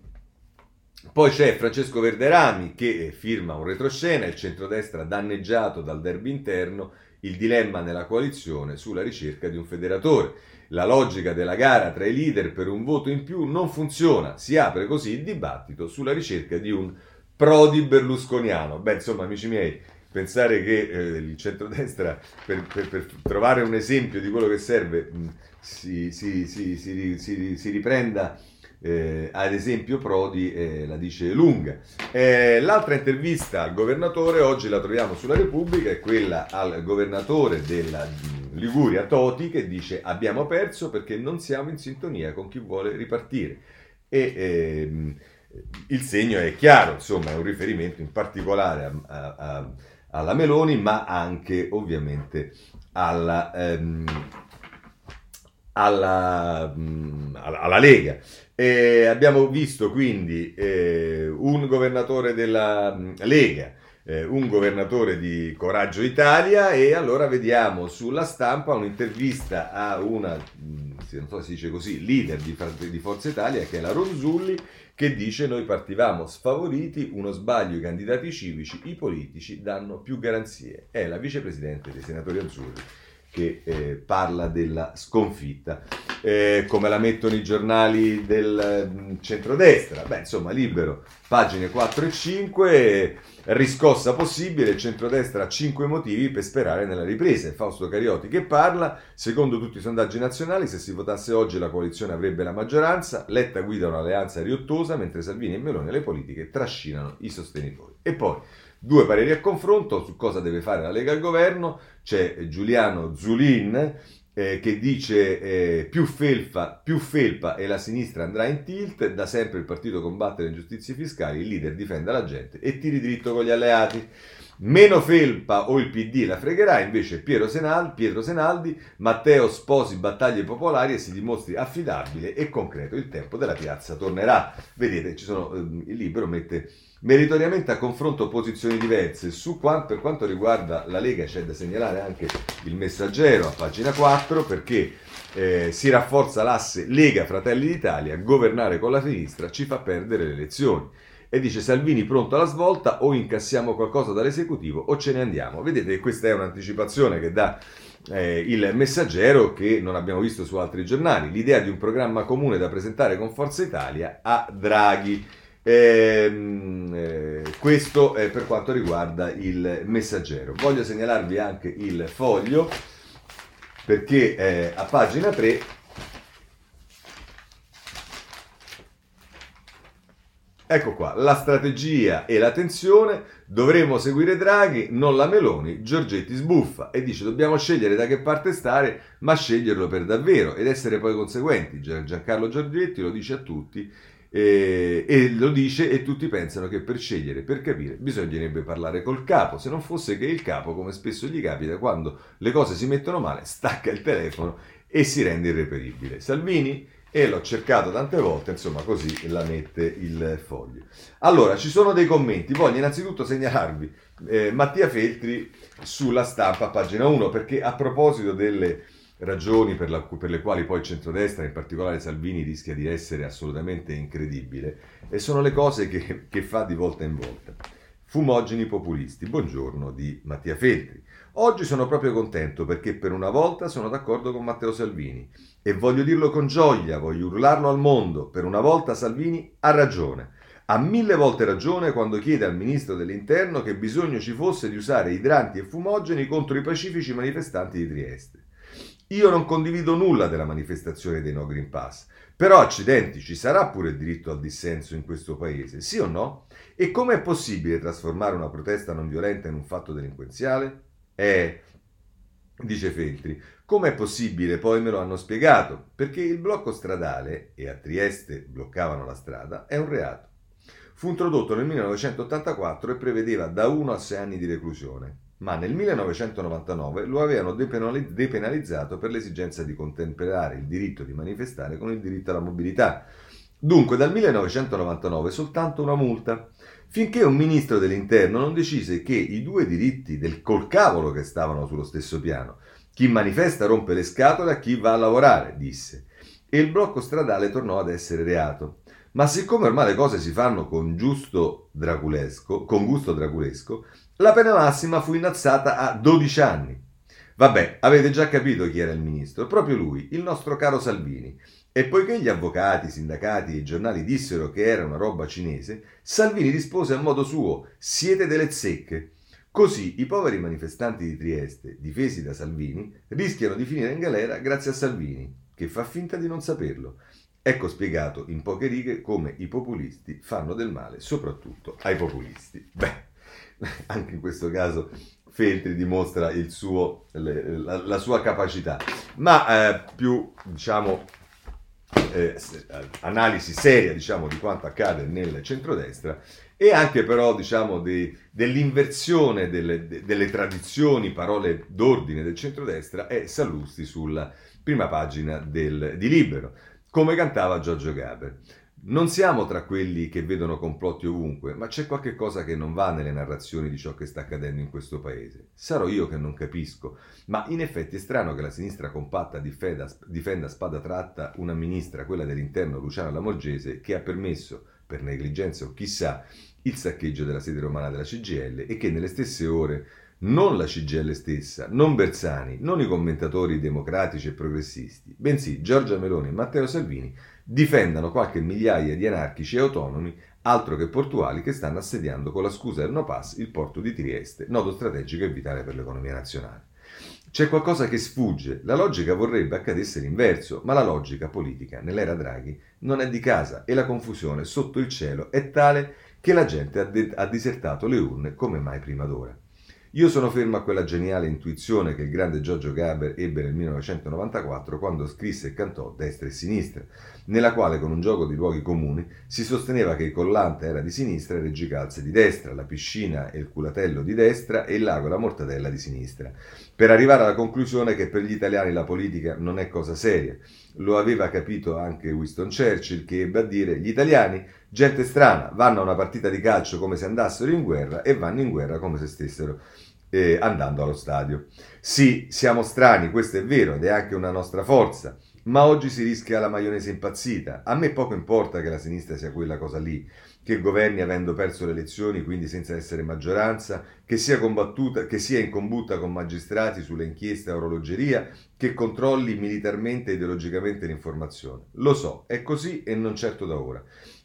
poi c'è Francesco Verderami che firma un retroscena, il centrodestra danneggiato dal derby interno, il dilemma nella coalizione sulla ricerca di un federatore. La logica della gara tra i leader per un voto in più non funziona, si apre così il dibattito sulla ricerca di un Prodi berlusconiano. Beh, insomma, amici miei, pensare che eh, il centrodestra, per, per, per, trovare un esempio di quello che serve, mh, si, si, si, si, riprenda eh, ad esempio Prodi eh, la dice lunga. Eh, l'altra intervista al governatore oggi la troviamo sulla Repubblica, è quella al governatore della Liguria Toti che dice abbiamo perso perché non siamo in sintonia con chi vuole ripartire. E ehm, il segno è chiaro, insomma è un riferimento in particolare a, a, a, alla Meloni, ma anche ovviamente alla, ehm, alla, alla Lega. E abbiamo visto quindi eh, un governatore della mm, Lega eh, un governatore di Coraggio Italia e allora vediamo sulla stampa un'intervista a una, mm, non so se si dice così, leader di, di Forza Italia che è la Ronzulli che dice noi partivamo sfavoriti, uno sbaglio i candidati civici, i politici danno più garanzie. È la vicepresidente dei senatori azzurri che eh, parla della sconfitta. Eh, come la mettono i giornali del mh, mm, centrodestra? Beh, insomma, libero, pagine 4 e 5, riscossa possibile, il centrodestra ha 5 motivi per sperare nella ripresa. È Fausto Cariotti che parla, secondo tutti i sondaggi nazionali, se si votasse oggi la coalizione avrebbe la maggioranza, Letta guida un'alleanza riottosa, mentre Salvini e Meloni le politiche trascinano i sostenitori. E poi due pareri a confronto su cosa deve fare la Lega al governo, c'è Giuliano Zulin eh, che dice eh, più, felpa, più felpa e la sinistra andrà in tilt, da sempre il partito combatte le ingiustizie fiscali, il leader difende la gente e tiri dritto con gli alleati. Meno felpa o il PD la fregherà, invece Piero Senaldi, Pietro Senaldi, Matteo sposi battaglie popolari e si dimostri affidabile e concreto. Il tempo della piazza tornerà. Vedete, ci sono, eh, il libro mette meritoriamente a confronto posizioni diverse. Su quanto, per quanto riguarda la Lega c'è da segnalare anche il messaggero a pagina 4 perché eh, si rafforza l'asse Lega Fratelli d'Italia, governare con la sinistra ci fa perdere le elezioni. E dice Salvini pronto alla svolta o incassiamo qualcosa dall'esecutivo o ce ne andiamo. Vedete questa è un'anticipazione che dà eh, il messaggero che non abbiamo visto su altri giornali, l'idea di un programma comune da presentare con Forza Italia a Draghi. Ehm, eh, questo è per quanto riguarda il messaggero. Voglio segnalarvi anche il foglio perché eh, a pagina 3 Ecco qua, la strategia e la tensione, dovremo seguire Draghi, non la Meloni, Giorgetti sbuffa e dice dobbiamo scegliere da che parte stare, ma sceglierlo per davvero ed essere poi conseguenti. Giancarlo Giorgetti lo dice a tutti e, e, lo dice e tutti pensano che per scegliere, per capire, bisognerebbe parlare col capo, se non fosse che il capo, come spesso gli capita, quando le cose si mettono male, stacca il telefono e si rende irreperibile. Salvini e l'ho cercato tante volte, insomma così la mette il foglio. Allora, ci sono dei commenti, voglio innanzitutto segnalarvi eh, Mattia Feltri sulla stampa, pagina 1, perché a proposito delle ragioni per, la, per, le quali poi il centrodestra, in particolare Salvini, rischia di essere assolutamente incredibile, e sono le cose che, che fa di volta in volta. Fumogeni populisti, buongiorno di Mattia Feltri. Oggi sono proprio contento perché per una volta sono d'accordo con Matteo Salvini e voglio dirlo con gioia, voglio urlarlo al mondo, per una volta Salvini ha ragione. Ha mille volte ragione quando chiede al ministro dell'Interno che bisogno ci fosse di usare idranti e fumogeni contro i pacifici manifestanti di Trieste. Io non condivido nulla della manifestazione dei No Green Pass, però accidenti, ci sarà pure il diritto al dissenso in questo paese, sì o no? E come è possibile trasformare una protesta non violenta in un fatto delinquenziale? Eh, dice Feltri, com'è possibile? Poi me lo hanno spiegato, perché il blocco stradale, e a Trieste bloccavano la strada, è un reato. Fu introdotto nel 1984 e prevedeva da 1 a 6 anni di reclusione ma nel 1999 lo avevano depenalizzato per l'esigenza di contemperare il diritto di manifestare con il diritto alla mobilità. Dunque dal 1999 soltanto una multa, finché un ministro dell'interno non decise che i due diritti del col cavolo che stavano sullo stesso piano. Chi manifesta rompe le scatole a chi va a lavorare, disse. E il blocco stradale tornò ad essere reato. Ma siccome ormai le cose si fanno con, con gusto dragulesco, la pena massima fu innalzata a 12 anni. Vabbè, avete già capito chi era il ministro, proprio lui, il nostro caro Salvini. E poiché gli avvocati, i sindacati e i giornali dissero che era una roba cinese, Salvini rispose a modo suo: siete delle zecche. Così i poveri manifestanti di Trieste, difesi da Salvini, rischiano di finire in galera grazie a Salvini, che fa finta di non saperlo. Ecco spiegato in poche righe come i populisti fanno del male, soprattutto ai populisti. Beh. anche in questo caso Feltri dimostra suo, la, la, sua capacità, ma eh, più diciamo, eh, analisi seria diciamo, di quanto accade nel centrodestra e anche però diciamo, di, dell'inversione delle, delle, tradizioni, parole d'ordine del centrodestra è Sallusti sulla prima pagina del, di Libero, come cantava Giorgio Gaber. Non siamo tra quelli che vedono complotti ovunque, ma c'è qualche cosa che non va nelle narrazioni di ciò che sta accadendo in questo paese. Sarò io che non capisco, ma in effetti è strano che la sinistra compatta difenda, difenda a spada tratta una ministra, quella dell'interno Luciana Lamorgese, che ha permesso, per negligenza o chissà, il saccheggio della sede romana della CGL e che nelle stesse ore non la CGL stessa, non Bersani, non i commentatori democratici e progressisti, bensì Giorgia Meloni e Matteo Salvini difendano qualche migliaia di anarchici e autonomi, altro che portuali, che stanno assediando con la scusa del no pass il porto di Trieste, nodo strategico e vitale per l'economia nazionale. C'è qualcosa che sfugge, la logica vorrebbe accadesse l'inverso, ma la logica politica nell'era Draghi non è di casa e la confusione sotto il cielo è tale che la gente ha, de- ha disertato le urne come mai prima d'ora. Io sono fermo a quella geniale intuizione che il grande Giorgio Gaber ebbe nel 1994 quando scrisse e cantò Destra e Sinistra, nella quale con un gioco di luoghi comuni si sosteneva che il collante era di sinistra e Reggi Calze di destra, la piscina e il culatello di destra e il lago e la mortadella di sinistra, per arrivare alla conclusione che per gli italiani la politica non è cosa seria. Lo aveva capito anche Winston Churchill che ebbe a dire gli italiani, gente strana, vanno a una partita di calcio come se andassero in guerra e vanno in guerra come se stessero eh, andando allo stadio. Sì, siamo strani, questo è vero ed è anche una nostra forza, ma oggi si rischia la maionese impazzita. A me poco importa che la sinistra sia quella cosa lì, che governi avendo perso le elezioni, quindi senza essere maggioranza, che sia, combattuta, che sia in combutta con magistrati sulle inchieste a orologeria, che controlli militarmente e ideologicamente l'informazione. Lo so, è così e non certo da ora.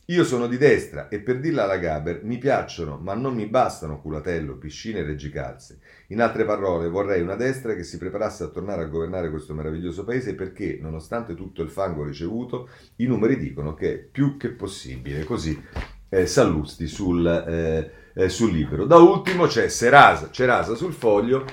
Io sono di destra e per dirla alla Gaber mi piacciono, ma non mi bastano culatello, piscine e reggicalze. In altre parole, vorrei una destra che si preparasse a tornare a governare questo meraviglioso paese perché, nonostante tutto il fango ricevuto, i numeri dicono che è più che possibile. Così eh, Sallusti sul, eh, eh, sul libro. Da ultimo c'è Serasa, Cerasa sul foglio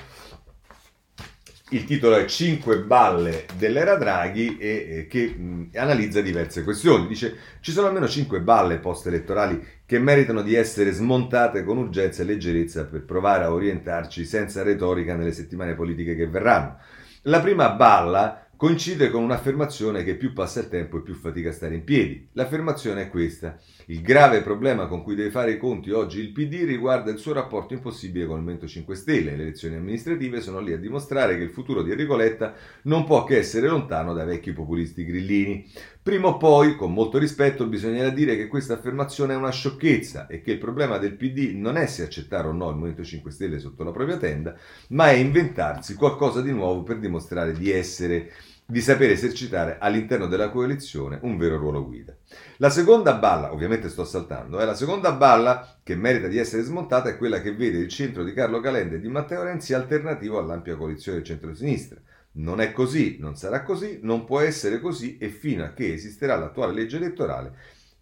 il titolo è 5 balle dell'era Draghi e, e che mh, analizza diverse questioni. Dice ci sono almeno 5 balle post-elettorali che meritano di essere smontate con urgenza e leggerezza per provare a orientarci senza retorica nelle settimane politiche che verranno. La prima balla coincide con un'affermazione che più passa il tempo e più fatica a stare in piedi. L'affermazione è questa. Il grave problema con cui deve fare i conti oggi il PD riguarda il suo rapporto impossibile con il Movimento 5 Stelle. Le elezioni amministrative sono lì a dimostrare che il futuro di Enrico Letta non può che essere lontano dai vecchi populisti grillini. Prima o poi, con molto rispetto, bisognerà dire che questa affermazione è una sciocchezza e che il problema del PD non è se accettare o no il Movimento 5 Stelle sotto la propria tenda, ma è inventarsi qualcosa di nuovo per dimostrare di essere di sapere esercitare all'interno della coalizione un vero ruolo guida. La seconda balla, ovviamente sto saltando, è eh, la seconda balla che merita di essere smontata è quella che vede il centro di Carlo Calenda e di Matteo Renzi alternativo all'ampia coalizione del centro-sinistra. Non è così, non sarà così, non può essere così e fino a che esisterà l'attuale legge elettorale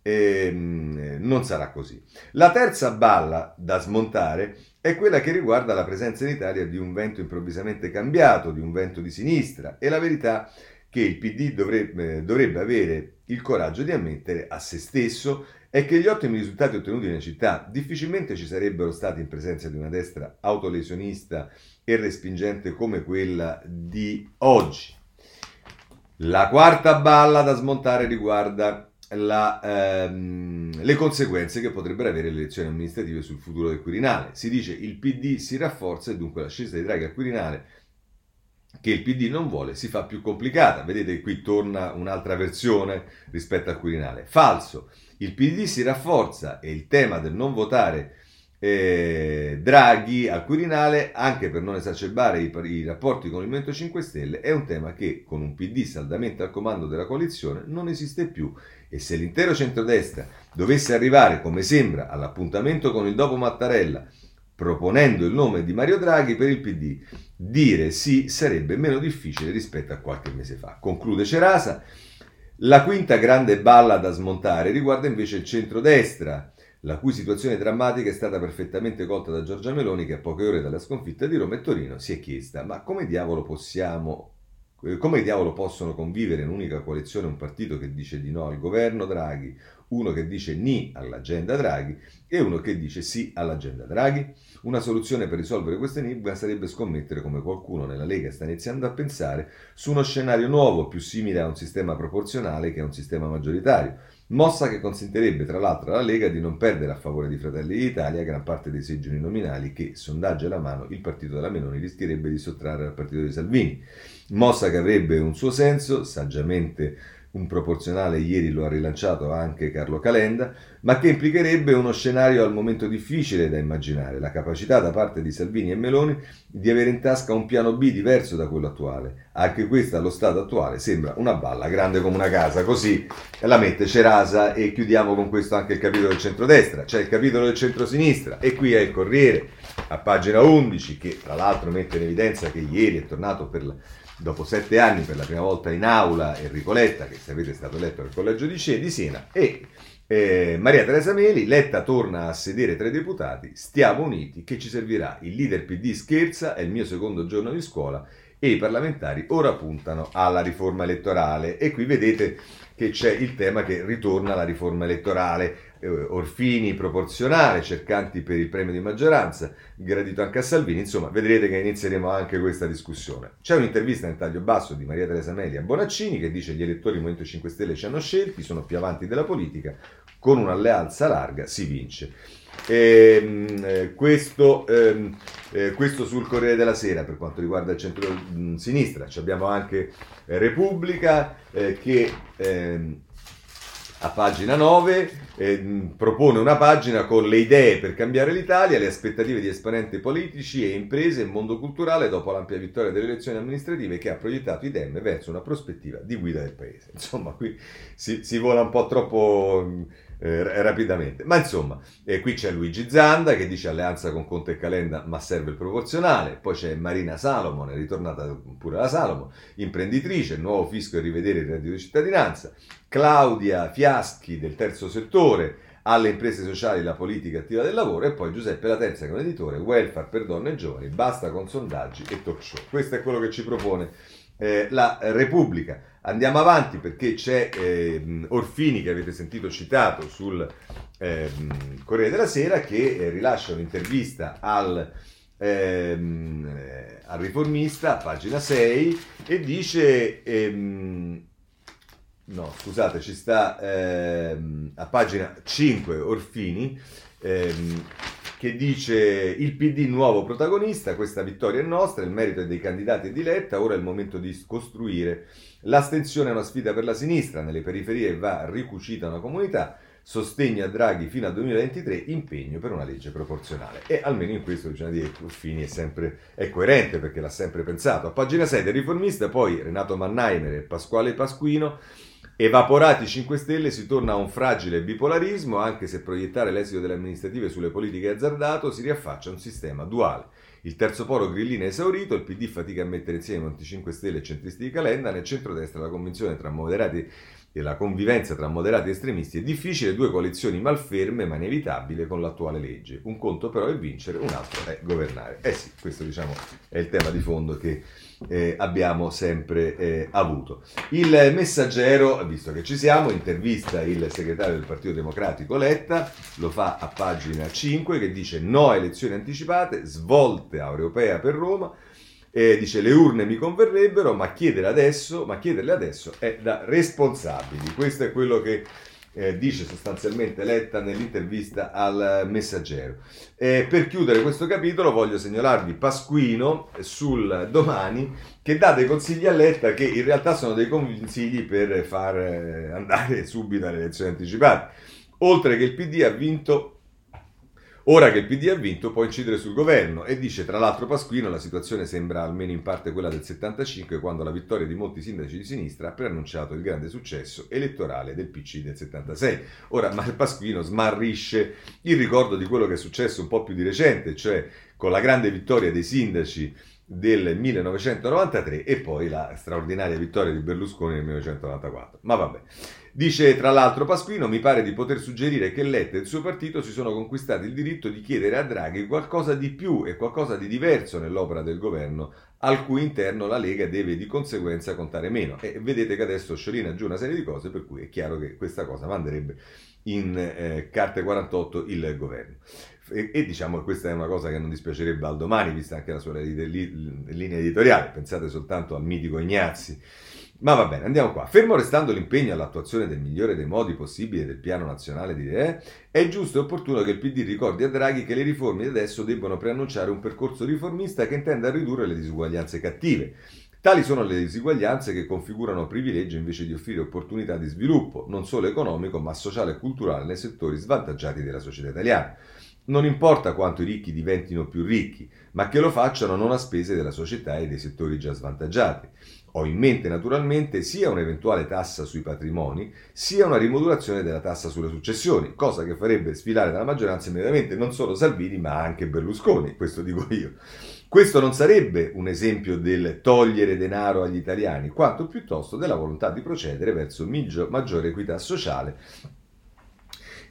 ehm, non sarà così. La terza balla da smontare è quella che riguarda la presenza in Italia di un vento improvvisamente cambiato, di un vento di sinistra e la verità che il PD dovrebbe, dovrebbe avere il coraggio di ammettere a se stesso è che gli ottimi risultati ottenuti nella città difficilmente ci sarebbero stati in presenza di una destra autolesionista e respingente come quella di oggi. La quarta balla da smontare riguarda la, ehm, le conseguenze che potrebbero avere le elezioni amministrative sul futuro del Quirinale. Si dice il PD si rafforza e dunque l'ascesa di Draghi al Quirinale che il PD non vuole si fa più complicata. Vedete qui torna un'altra versione rispetto al Quirinale. Falso. Il PD si rafforza e il tema del non votare eh, Draghi al Quirinale, anche per non esacerbare i, i, rapporti con il Movimento 5 Stelle, è un tema che con un PD saldamente al comando della coalizione non esiste più e se l'intero centrodestra dovesse arrivare, come sembra, all'appuntamento con il dopo Mattarella, proponendo il nome di Mario Draghi per il PD, dire sì sarebbe meno difficile rispetto a qualche mese fa. Conclude Cerasa. La quinta grande balla da smontare riguarda invece il centrodestra la cui situazione drammatica è stata perfettamente colta da Giorgia Meloni che a poche ore dalla sconfitta di Roma e Torino si è chiesta ma come diavolo possiamo come diavolo possono convivere in un'unica coalizione un partito che dice di no al governo Draghi, uno che dice ni all'agenda Draghi e uno che dice sì all'agenda Draghi? Una soluzione per risolvere questo enigma sarebbe scommettere, come qualcuno nella Lega sta iniziando a pensare, su uno scenario nuovo più simile a un sistema proporzionale che a un sistema maggioritario mossa che consentirebbe tra l'altro alla Lega di non perdere a favore di Fratelli d'Italia gran parte dei seggi uninominali che, sondaggi alla mano, il partito della Meloni rischierebbe di sottrarre al partito di Salvini. Mossa che avrebbe un suo senso, saggiamente un proporzionale ieri lo ha rilanciato anche Carlo Calenda, ma che implicherebbe uno scenario al momento difficile da immaginare, la capacità da parte di Salvini e Meloni di avere in tasca un piano B diverso da quello attuale. Anche questa allo stato attuale sembra una balla grande come una casa, così la mette Cerasa e chiudiamo con questo anche il capitolo del centrodestra, c'è il capitolo del centrosinistra e qui è il Corriere a pagina 11 che tra l'altro mette in evidenza che ieri è tornato per la dopo sette anni per la prima volta in aula Enrico Letta, che sapete è stato eletto al collegio di, Siena, e eh, Maria Teresa Meli, Letta torna a sedere tra i deputati, stiamo uniti, che ci servirà? Il leader PD scherza, è il mio secondo giorno di scuola e i parlamentari ora puntano alla riforma elettorale. E qui vedete che c'è il tema che ritorna alla riforma elettorale. Eh, Orfini proporzionale, cercanti per il premio di maggioranza, gradito anche a Salvini, insomma vedrete che inizieremo anche questa discussione. C'è un'intervista nel taglio basso di Maria Teresa Meli a Bonaccini che dice gli elettori del Movimento 5 Stelle ci hanno scelti, sono più avanti della politica, con un'alleanza larga si vince. E, ehm, eh, questo, ehm, eh, questo, sul Corriere della Sera per quanto riguarda il centro-sinistra. Ci abbiamo anche Repubblica che ehm, a pagina 9 eh, propone una pagina con le idee per cambiare l'Italia, le aspettative di esponenti politici e imprese e mondo culturale dopo l'ampia vittoria delle elezioni amministrative che ha proiettato i Dem verso una prospettiva di guida del paese. Insomma, qui si, si vola un po' troppo eh, rapidamente. Ma insomma, eh, qui c'è Luigi Zanda che dice alleanza con Conte e Calenda, ma serve il proporzionale. Poi c'è Marina Salomon, è ritornata pure la Salomon, imprenditrice, nuovo fisco e rivedere il reddito di cittadinanza. Claudia Fiaschi del terzo settore, alle imprese sociali la politica attiva del lavoro e poi Giuseppe La Terza che è un editore, welfare per donne e giovani, basta con sondaggi e talk show. Questo è quello che ci propone eh, la Repubblica. Andiamo avanti perché c'è eh, Orfini che avete sentito citato sul eh, Corriere della Sera che eh, rilascia un'intervista al, ehm, al riformista, pagina 6, e dice... Ehm, no, scusate, ci sta ehm, a pagina 5 Orfini, ehm, che dice il PD nuovo protagonista, questa vittoria è nostra, il merito è dei candidati e di Letta, ora è il momento di costruire. L'astensione è una sfida per la sinistra, nelle periferie va ricucita una comunità, sostegno a Draghi fino al 2023, impegno per una legge proporzionale. E almeno in questo bisogna dire che Ruffini è sempre è coerente perché l'ha sempre pensato. A pagina 6 del riformista, poi Renato Mannheimer e Pasquale Pasquino Evaporati 5 Stelle si torna a un fragile bipolarismo, anche se proiettare l'esito delle amministrative sulle politiche è azzardato, si riaffaccia un sistema duale. Il terzo polo grillino è esaurito, il PD fatica a mettere insieme Monti 5 Stelle e centristi di Calenda, nel centrodestra la convinzione tra moderati e la convivenza tra moderati e estremisti è difficile, due coalizioni malferme ma inevitabile con l'attuale legge. Un conto però è vincere, un altro è governare. Eh sì, questo diciamo è il tema di fondo che eh, abbiamo sempre eh, avuto. Il messaggero, visto che ci siamo, intervista il segretario del Partito Democratico Letta, lo fa a pagina 5 che dice no a elezioni anticipate, svolte europea per Roma, eh, dice le urne mi converrebbero, ma, adesso, ma chiederle adesso è da responsabili. Questo è quello che eh, dice sostanzialmente Letta nell'intervista al Messaggero. Eh, per chiudere questo capitolo voglio segnalarvi Pasquino sul domani che dà dei consigli a Letta che in realtà sono dei consigli per far eh, andare subito alle elezioni anticipate. Oltre che il PD ha vinto Ora che il PD ha vinto può incidere sul governo e dice tra l'altro Pasquino la situazione sembra almeno in parte quella del 75 quando la vittoria di molti sindaci di sinistra ha preannunciato il grande successo elettorale del PC del 76. Ora Pasquino smarrisce il ricordo di quello che è successo un po' più di recente, cioè con la grande vittoria dei sindaci del 1993 e poi la straordinaria vittoria di Berlusconi nel 1994. Ma vabbè. Dice tra l'altro Pasquino, mi pare di poter suggerire che Letta e il suo partito si sono conquistati il diritto di chiedere a Draghi qualcosa di più e qualcosa di diverso nell'opera del governo, al cui interno la Lega deve di conseguenza contare meno. E vedete che adesso sciolina giù una serie di cose, per cui è chiaro che questa cosa manderebbe in eh, carte 48 il governo. E, e, diciamo che questa è una cosa che non dispiacerebbe al domani, vista anche la sua linea editoriale. Pensate soltanto al mitico Ignazzi ma va bene, andiamo qua. Fermo restando l'impegno all'attuazione del migliore dei modi possibili del piano nazionale di idee, è giusto e opportuno che il PD ricordi a Draghi che le riforme di adesso debbono preannunciare un percorso riformista che intenda ridurre le disuguaglianze cattive. Tali sono le disuguaglianze che configurano privilegi invece di offrire opportunità di sviluppo, non solo economico, ma sociale e culturale nei settori svantaggiati della società italiana. Non importa quanto i ricchi diventino più ricchi, ma che lo facciano non a spese della società e dei settori già svantaggiati. Ho in mente naturalmente sia un'eventuale tassa sui patrimoni, sia una rimodulazione della tassa sulle successioni, cosa che farebbe sfilare dalla maggioranza immediatamente non solo Salvini ma anche Berlusconi, questo dico io. Questo non sarebbe un esempio del togliere denaro agli italiani, quanto piuttosto della volontà di procedere verso maggiore equità sociale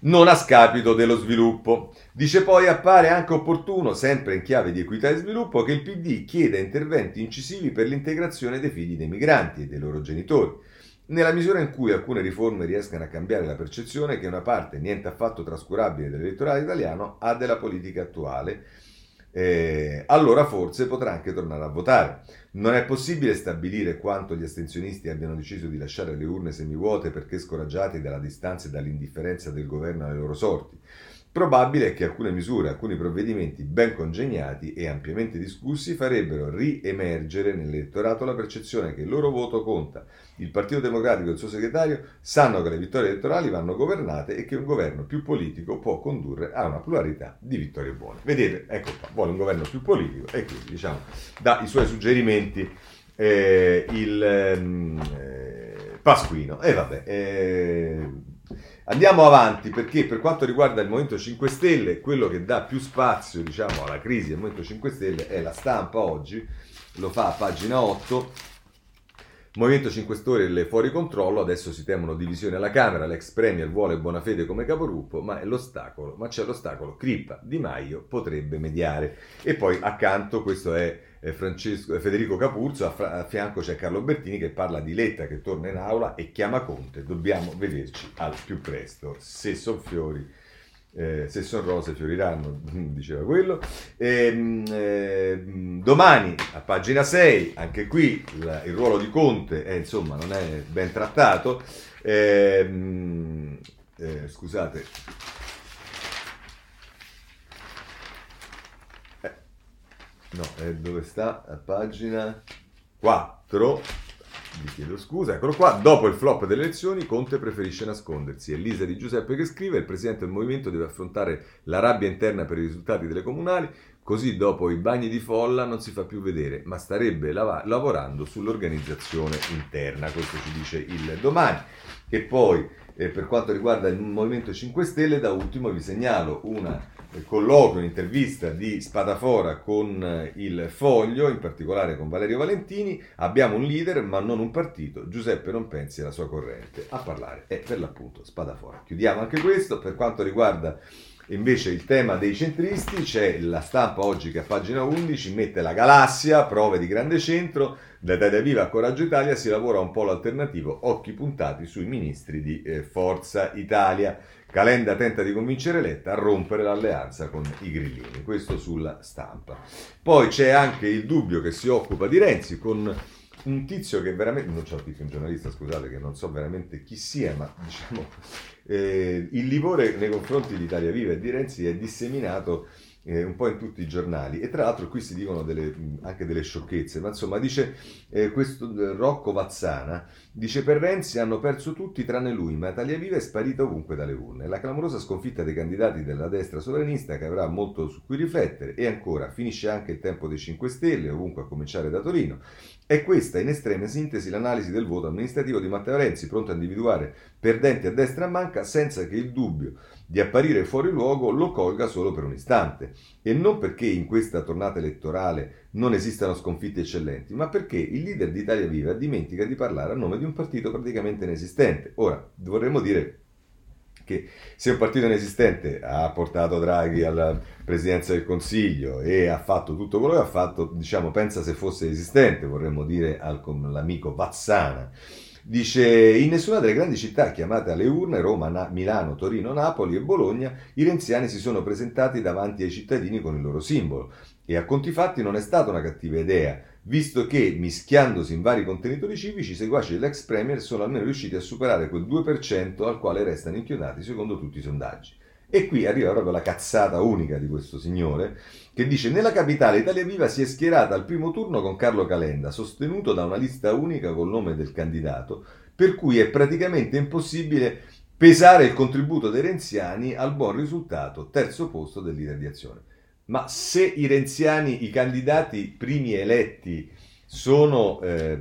non a scapito dello sviluppo. Dice poi appare anche opportuno, sempre in chiave di equità e sviluppo, che il PD chieda interventi incisivi per l'integrazione dei figli dei migranti e dei loro genitori, nella misura in cui alcune riforme riescano a cambiare la percezione che una parte niente affatto trascurabile dell'elettorato italiano ha della politica attuale eh, allora forse potrà anche tornare a votare. Non è possibile stabilire quanto gli astensionisti abbiano deciso di lasciare le urne semivuote perché scoraggiati dalla distanza e dall'indifferenza del governo alle loro sorti. Probabile che alcune misure, alcuni provvedimenti ben congegnati e ampiamente discussi farebbero riemergere nell'elettorato la percezione che il loro voto conta. Il Partito Democratico e il suo segretario sanno che le vittorie elettorali vanno governate e che un governo più politico può condurre a una pluralità di vittorie buone. Vedete, ecco qua, vuole un governo più politico e quindi diciamo dà i suoi suggerimenti eh, il eh, Pasquino. E vabbè, eh, Andiamo avanti perché per quanto riguarda il Movimento 5 Stelle, quello che dà più spazio diciamo, alla crisi del Movimento 5 Stelle è la stampa oggi, lo fa a pagina 8. Movimento 5 Stelle fuori controllo, adesso si temono divisioni alla Camera, l'ex Premier vuole Bonafede come capogruppo, ma ma c'è l'ostacolo, Crippa, Di Maio potrebbe mediare. E poi accanto, questo è Francesco, Federico Capurzo, a, fianco c'è Carlo Bertini che parla di Letta che torna in aula e chiama Conte, dobbiamo vederci al più presto, se sono fiori eh, se sono rose fioriranno, diceva quello. E, ehm, eh, domani a pagina 6, anche qui la, il ruolo di Conte è, insomma, non è ben trattato. Eh, scusate. No, dove sta? A pagina 4 vi chiedo scusa, eccolo qua. Dopo il flop delle elezioni, Conte preferisce nascondersi. Elisa Di Giuseppe che scrive: il presidente del movimento deve affrontare la rabbia interna per i risultati delle comunali. Così dopo i bagni di folla non si fa più vedere, ma starebbe lav- lavorando sull'organizzazione interna. Questo ci dice il domani. E poi, eh, per quanto riguarda il Movimento 5 Stelle, da ultimo vi segnalo una colloquio, un'intervista di Spadafora con eh, il Foglio, in particolare con Valerio Valentini. Abbiamo un leader ma non un partito. Giuseppe non pensi alla sua corrente. A parlare è per l'appunto Spadafora. Chiudiamo anche questo. Per quanto riguarda invece il tema dei centristi, c'è la stampa oggi che a pagina 11 mette la galassia, prove di grande centro. Da Italia Viva a Coraggio Italia si lavora un po' l'alternativo, occhi puntati sui ministri di eh, Forza Italia. Calenda tenta di convincere Letta a rompere l'alleanza con i grillini, questo sulla stampa. Poi c'è anche il dubbio che si occupa di Renzi con un tizio che veramente, non c'è un tizio, un giornalista, scusate, che non so veramente chi sia, ma diciamo, eh, il livore nei confronti di Italia Viva e di Renzi è disseminato eh, un po' in tutti i giornali e tra l'altro qui si dicono delle, anche delle sciocchezze, ma insomma dice eh, questo eh, Rocco Vazzana, dice per Renzi hanno perso tutti tranne lui, ma Italia Viva è sparita ovunque dalle urne. La clamorosa sconfitta dei candidati della destra sovranista che avrà molto su cui riflettere e ancora finisce anche il tempo dei 5 Stelle, ovunque a cominciare da Torino. È questa in estrema sintesi l'analisi del voto amministrativo di Matteo Renzi, pronto a individuare perdenti a destra e a manca senza che il dubbio di apparire fuori luogo lo colga solo per un istante. E non perché in questa tornata elettorale non esistano sconfitte eccellenti, ma perché il leader di Italia Viva dimentica di parlare a nome di un partito praticamente inesistente. Ora, vorremmo dire che se un partito inesistente ha portato Draghi alla presidenza del Consiglio e ha fatto tutto quello che ha fatto, diciamo, pensa se fosse esistente, vorremmo dire all'amico Vazzana Dice, in nessuna delle grandi città chiamate alle urne, Roma, Na- Milano, Torino, Napoli e Bologna, i renziani si sono presentati davanti ai cittadini con il loro simbolo. E a conti fatti non è stata una cattiva idea, visto che, mischiandosi in vari contenitori civici, i seguaci dell'ex Premier sono almeno riusciti a superare quel 2% al quale restano inchiodati secondo tutti i sondaggi. E qui arriva proprio la cazzata unica di questo signore che dice nella capitale Italia Viva si è schierata al primo turno con Carlo Calenda, sostenuto da una lista unica col nome del candidato, per cui è praticamente impossibile pesare il contributo dei renziani al buon risultato, terzo posto del leader di azione. Ma se i renziani, i candidati primi eletti, sono eh,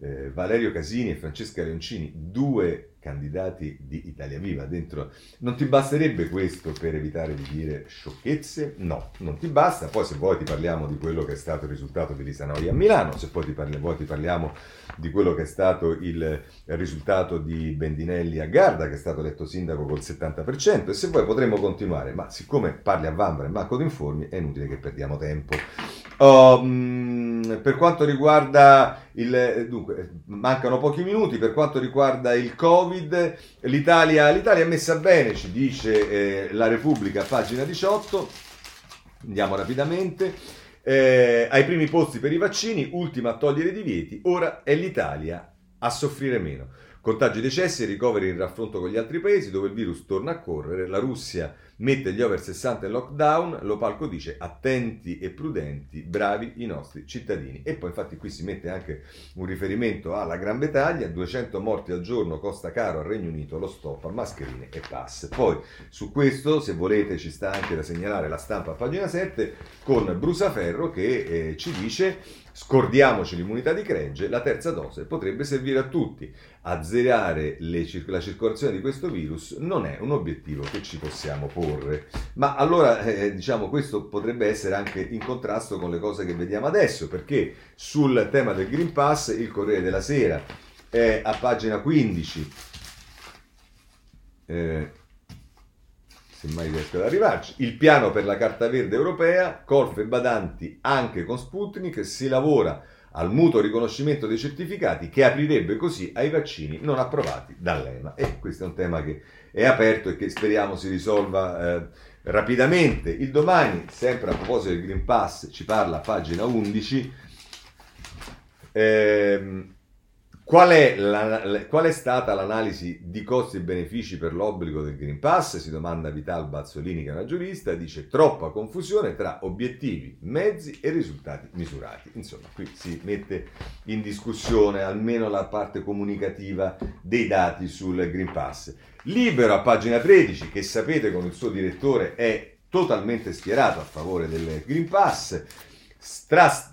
eh, Valerio Casini e Francesca Leoncini, due candidati di Italia Viva dentro. Non ti basterebbe questo per evitare di dire sciocchezze? No, non ti basta. Poi se vuoi ti parliamo di quello che è stato il risultato di Lisa Noi a Milano, se poi ti, parli, vuoi ti parliamo di quello che è stato il risultato di Bendinelli a Garda, che è stato eletto sindaco col 70%, e se vuoi potremmo continuare, ma siccome parli a Vanvera e manco ti informi, è inutile che perdiamo tempo. Um, per quanto riguarda il... dunque, mancano pochi minuti, per quanto riguarda il Covid, l'Italia, l'Italia è messa bene, ci dice eh, la Repubblica, pagina 18. Andiamo rapidamente. Eh, ai primi posti per i vaccini, ultima a togliere i divieti, ora è l'Italia a soffrire meno. Contagi decessi e ricoveri in raffronto con gli altri paesi dove il virus torna a correre. La Russia mette gli over 60 in lockdown, lo palco dice attenti e prudenti, bravi i nostri cittadini. E poi infatti qui si mette anche un riferimento alla Gran Bretagna, 200 morti al giorno costa caro al Regno Unito lo stop a mascherine e pass. Poi su questo, se volete, ci sta anche da segnalare la stampa a pagina 7 con Brusaferro che eh, ci dice Scordiamoci l'immunità di gregge, la terza dose potrebbe servire a tutti. Azzerare le, la circolazione di questo virus non è un obiettivo che ci possiamo porre. Ma allora, eh, diciamo, questo potrebbe essere anche in contrasto con le cose che vediamo adesso, perché sul tema del Green Pass il Corriere della Sera è a pagina 15. Eh, mai riesco ad arrivarci, il piano per la carta verde europea, Corf e Badanti anche con Sputnik, si lavora al mutuo riconoscimento dei certificati che aprirebbe così ai vaccini non approvati dall'EMA. E questo è un tema che è aperto e che speriamo si risolva eh, rapidamente. Il domani, sempre a proposito del Green Pass, ci parla pagina 11. Ehm, Qual è, la, qual è, stata l'analisi di costi e benefici per l'obbligo del Green Pass? Si domanda Vital Bazzolini, che è una giurista, dice troppa confusione tra obiettivi, mezzi e risultati misurati. Insomma, qui si mette in discussione almeno la parte comunicativa dei dati sul Green Pass. Libero a pagina 13, che sapete con il suo direttore è totalmente schierato a favore del Green Pass. Stra-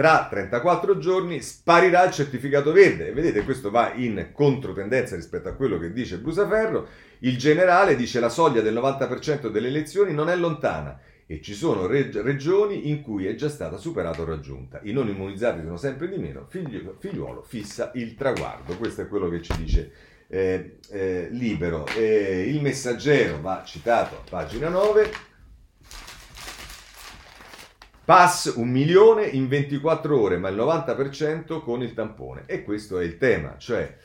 tra 34 giorni sparirà il certificato verde. E vedete, questo va in controtendenza rispetto a quello che dice Brusaferro. Il generale dice la soglia del 90% delle elezioni non è lontana e ci sono reg- regioni in cui è già stata superata o raggiunta. I non immunizzati sono sempre di meno, figlio- figliuolo fissa il traguardo. Questo è quello che ci dice eh, eh, Libero. Eh, il messaggero va citato a pagina 9 Pass un milione in 24 ore, ma il 90% con il tampone. E questo è il tema, cioè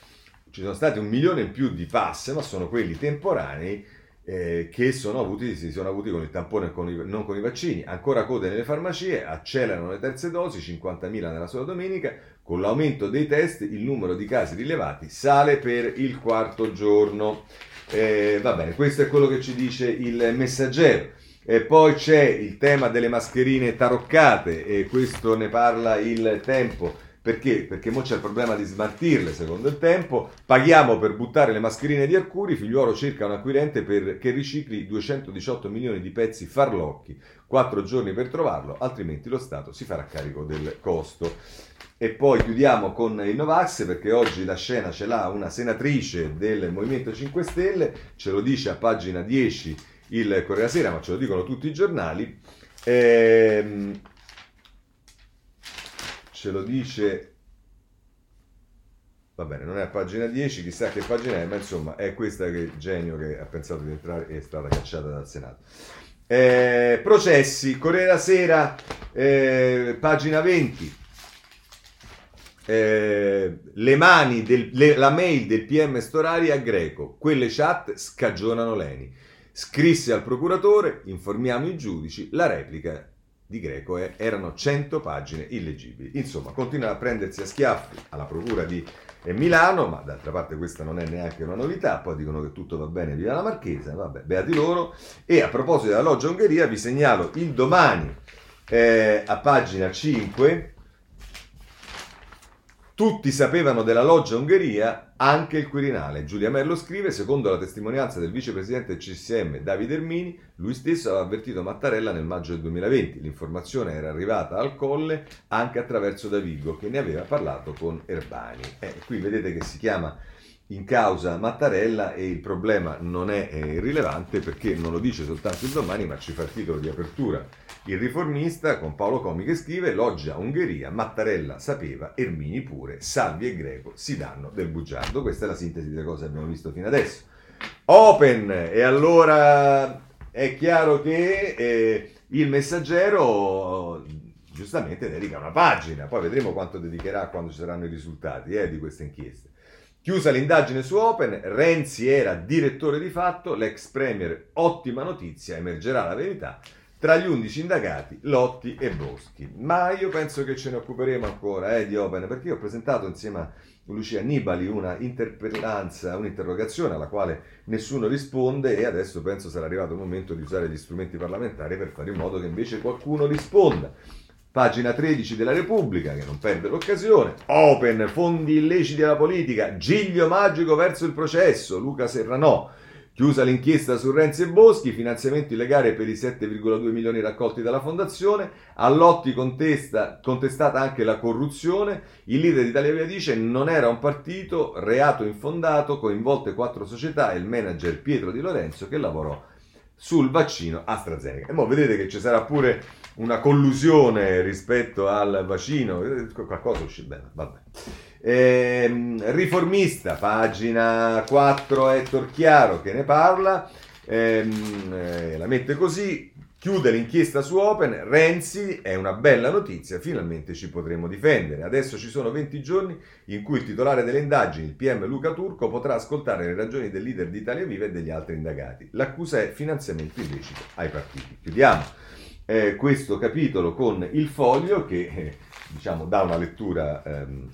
ci sono stati un milione in più di pass, ma sono quelli temporanei eh, che sono avuti, si sono avuti con il tampone e con i, non con i vaccini. Ancora code nelle farmacie, accelerano le terze dosi, 50.000 nella sola domenica. Con l'aumento dei test il numero di casi rilevati sale per il quarto giorno. Eh, va bene, questo è quello che ci dice il messaggero. E poi c'è il tema delle mascherine taroccate e questo ne parla il tempo. Perché? Perché mo c'è il problema di smaltirle secondo il tempo. Paghiamo per buttare le mascherine di Arcuri, figliuolo cerca un acquirente per, che ricicli 218 milioni di pezzi farlocchi, 4 giorni per trovarlo, altrimenti lo Stato si farà carico del costo. E poi chiudiamo con i Novax perché oggi la scena ce l'ha una senatrice del Movimento 5 Stelle, ce lo dice a pagina 10 il Corriere Sera, ma ce lo dicono tutti i giornali. Ehm, ce lo dice va bene, non è a pagina 10, chissà che pagina è, ma insomma è questa che genio che ha pensato di entrare è stata cacciata dal Senato. Eh, processi, Corriere Sera, eh, pagina 20. Eh, le mani del, le, la mail del PM Storari a Greco, quelle chat scagionano Leni. Scrisse al procuratore, informiamo i giudici, la replica di Greco è, erano 100 pagine illeggibili. Insomma, continua a prendersi a schiaffi alla procura di Milano, ma d'altra parte questa non è neanche una novità, poi dicono che tutto va bene, via la Marchesa, vabbè, beati loro. E a proposito della loggia Ungheria, vi segnalo il domani eh, a pagina 5 tutti sapevano della loggia Ungheria, anche il Quirinale. Giulia Merlo scrive, secondo la testimonianza del vicepresidente CSM Davide Ermini, lui stesso aveva avvertito Mattarella nel maggio del 2020. L'informazione era arrivata al colle anche attraverso Davigo, che ne aveva parlato con Erbani. Eh, qui vedete che si chiama in causa Mattarella e il problema non è eh, rilevante perché non lo dice soltanto il domani ma ci fa il titolo di apertura il riformista con Paolo Comi che scrive Loggia Ungheria, Mattarella sapeva, Ermini pure, Salvi e Greco si danno del bugiardo. Questa è la sintesi delle cose che abbiamo visto fino adesso. Open e allora è chiaro che eh, il messaggero giustamente dedica una pagina. Poi vedremo quanto dedicherà quando ci saranno i risultati eh, di queste inchieste. Chiusa l'indagine su Open, Renzi era direttore di fatto, l'ex premier ottima notizia, emergerà la verità. Tra gli undici indagati, Lotti e Boschi. Ma io penso che ce ne occuperemo ancora eh, di Open, perché io ho presentato insieme a Lucia Annibali una interpellanza, un'interrogazione alla quale nessuno risponde e adesso penso sarà arrivato il momento di usare gli strumenti parlamentari per fare in modo che invece qualcuno risponda. Pagina 13 della Repubblica, che non perde l'occasione, Open, fondi illeciti alla politica, Giglio magico verso il processo, Luca Serranò, chiusa l'inchiesta su Renzi e Boschi, finanziamento illegale per i 7,2 milioni raccolti dalla fondazione, a Lotti contesta, contestata anche la corruzione, il leader di Italia Via dice non era un partito, reato infondato, coinvolte quattro società e il manager Pietro Di Lorenzo che lavorò sul vaccino AstraZeneca. E ora vedete che ci sarà pure una collusione rispetto al vaccino, qualcosa uscì bene, vabbè. Eh, riformista, pagina 4, Ettore Chiaro che ne parla, ehm, eh, la mette così, Chiude l'inchiesta su Open, Renzi è una bella notizia, finalmente ci potremo difendere. Adesso ci sono 20 giorni in cui il titolare delle indagini, il PM Luca Turco, potrà ascoltare le ragioni del leader di Italia Viva e degli altri indagati. L'accusa è finanziamento illecito ai partiti. Chiudiamo eh, questo capitolo con il foglio che eh, diciamo, dà una lettura ehm,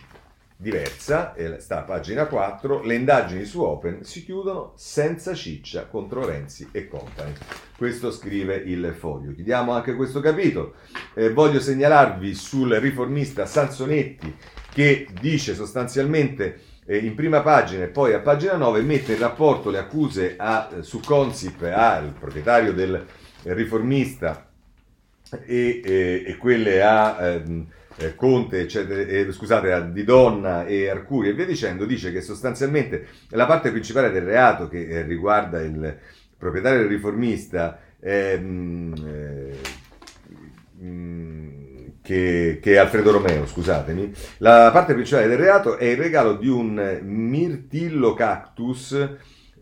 diversa, sta a pagina 4, le indagini su Open si chiudono senza ciccia contro Renzi e compagni. Questo scrive il foglio. Chiudiamo anche questo capitolo. Eh, voglio segnalarvi sul riformista Sansonetti che dice sostanzialmente eh, in prima pagina e poi a pagina 9 mette in rapporto le accuse a, eh, su Consip al proprietario del riformista e, e, e quelle a... Ehm, eh, Conte, eccetera, eh, scusate, di Donna e Arcuri e via dicendo, dice che sostanzialmente la parte principale del reato che eh, riguarda il proprietario del riformista ehm, eh, mm, che, che, Alfredo Romeo, scusatemi, la parte principale del reato è il regalo di un mirtillo cactus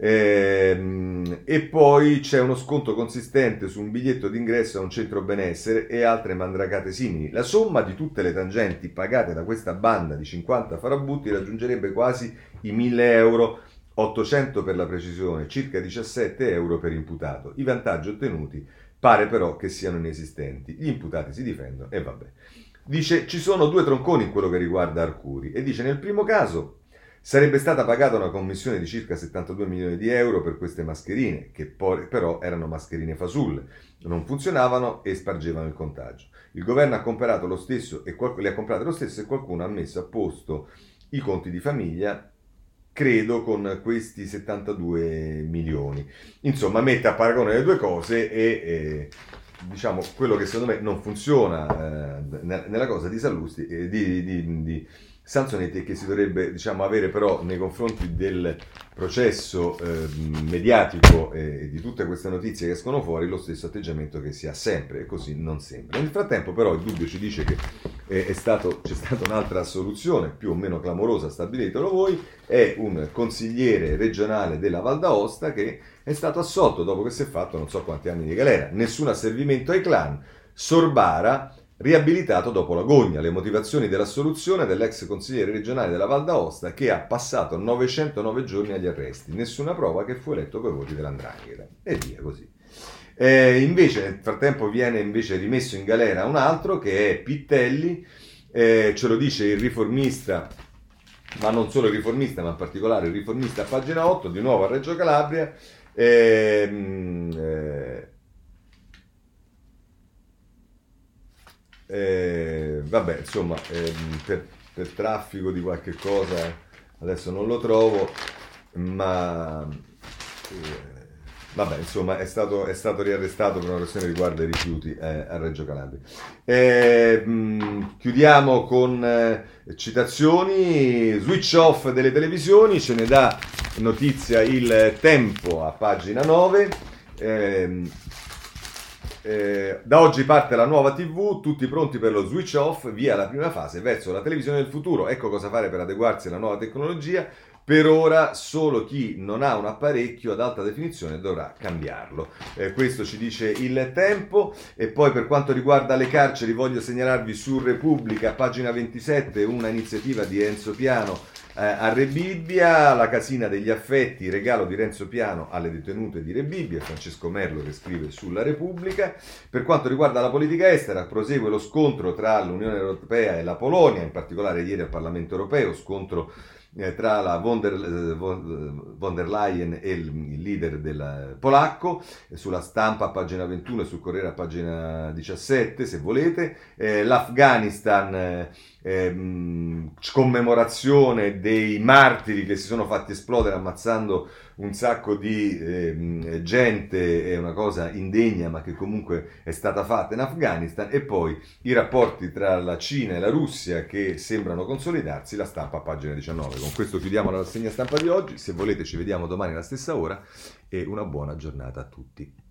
Ehm, e poi c'è uno sconto consistente su un biglietto d'ingresso a un centro benessere e altre mandragate simili. La somma di tutte le tangenti pagate da questa banda di 50 farabutti raggiungerebbe quasi i 1000 euro, 800 per la precisione, circa 17 euro per imputato. I vantaggi ottenuti pare però che siano inesistenti. Gli imputati si difendono e vabbè. Dice ci sono due tronconi in quello che riguarda Arcuri e dice nel primo caso Sarebbe stata pagata una commissione di circa 72 milioni di euro per queste mascherine, che poi, però erano mascherine fasulle, non funzionavano e spargevano il contagio. Il governo ha comprato lo stesso e qual- le ha comprate lo stesso e qualcuno ha messo a posto i conti di famiglia, credo con questi 72 milioni. Insomma, mette a paragone le due cose e... e diciamo quello che secondo me non funziona eh, nella cosa di Sallusti eh, di, di, di Sansonetti che si dovrebbe diciamo, avere però nei confronti del processo eh, mediatico e eh, di tutte queste notizie che escono fuori lo stesso atteggiamento che si ha sempre e così non sempre. Nel frattempo però il dubbio ci dice che eh, stato, c'è stata un'altra soluzione più o meno clamorosa, stabilitelo voi, è un consigliere regionale della Val d'Aosta che è stato assolto dopo che si è fatto non so quanti anni di galera, nessun asservimento ai clan, Sorbara riabilitato dopo la gogna. Le motivazioni dell'assoluzione dell'ex consigliere regionale della Val d'Aosta che ha passato 909 giorni agli arresti, nessuna prova che fu eletto con i voti dell'andrangheta e via così. Eh, invece nel frattempo viene invece rimesso in galera un altro che è Pittelli, eh, ce lo dice il riformista, ma non solo il riformista, ma in particolare il riformista a pagina 8, di nuovo a Reggio Calabria. Ehm, eh, Eh, vabbè, insomma, ehm, per, per, traffico di qualche cosa adesso non lo trovo, ma eh, vabbè, insomma, è stato, è stato, riarrestato per una questione che riguarda i rifiuti eh, a Reggio Calabria. Mh, chiudiamo con eh, citazioni, switch off delle televisioni, ce ne dà notizia il tempo a pagina 9. Eh, da oggi parte la nuova TV, tutti pronti per lo switch off, via la prima fase verso la televisione del futuro. Ecco cosa fare per adeguarsi alla nuova tecnologia. Per ora solo chi non ha un apparecchio ad alta definizione dovrà cambiarlo. Eh, questo ci dice il tempo. E poi per quanto riguarda le carceri voglio segnalarvi su Repubblica, pagina 27, una iniziativa di Enzo Piano eh, a Rebibbia, la casina degli affetti, regalo di Renzo Piano alle detenute di Rebibbia, Francesco Merlo che scrive sulla Repubblica. Per quanto riguarda la politica estera, prosegue lo scontro tra l'Unione Europea e la Polonia, in particolare ieri al Parlamento Europeo, scontro tra la von der, eh, von der, Leyen e il, leader del polacco, sulla stampa a pagina 21 e sul Corriere a pagina 17 se volete, eh, l'Afghanistan eh, ehm, commemorazione dei martiri che si sono fatti esplodere ammazzando un sacco di eh, gente, è una cosa indegna ma che comunque è stata fatta in Afghanistan e poi i rapporti tra la Cina e la Russia che sembrano consolidarsi, la stampa a pagina 19. Con questo chiudiamo la rassegna stampa di oggi, se volete ci vediamo domani alla stessa ora e una buona giornata a tutti.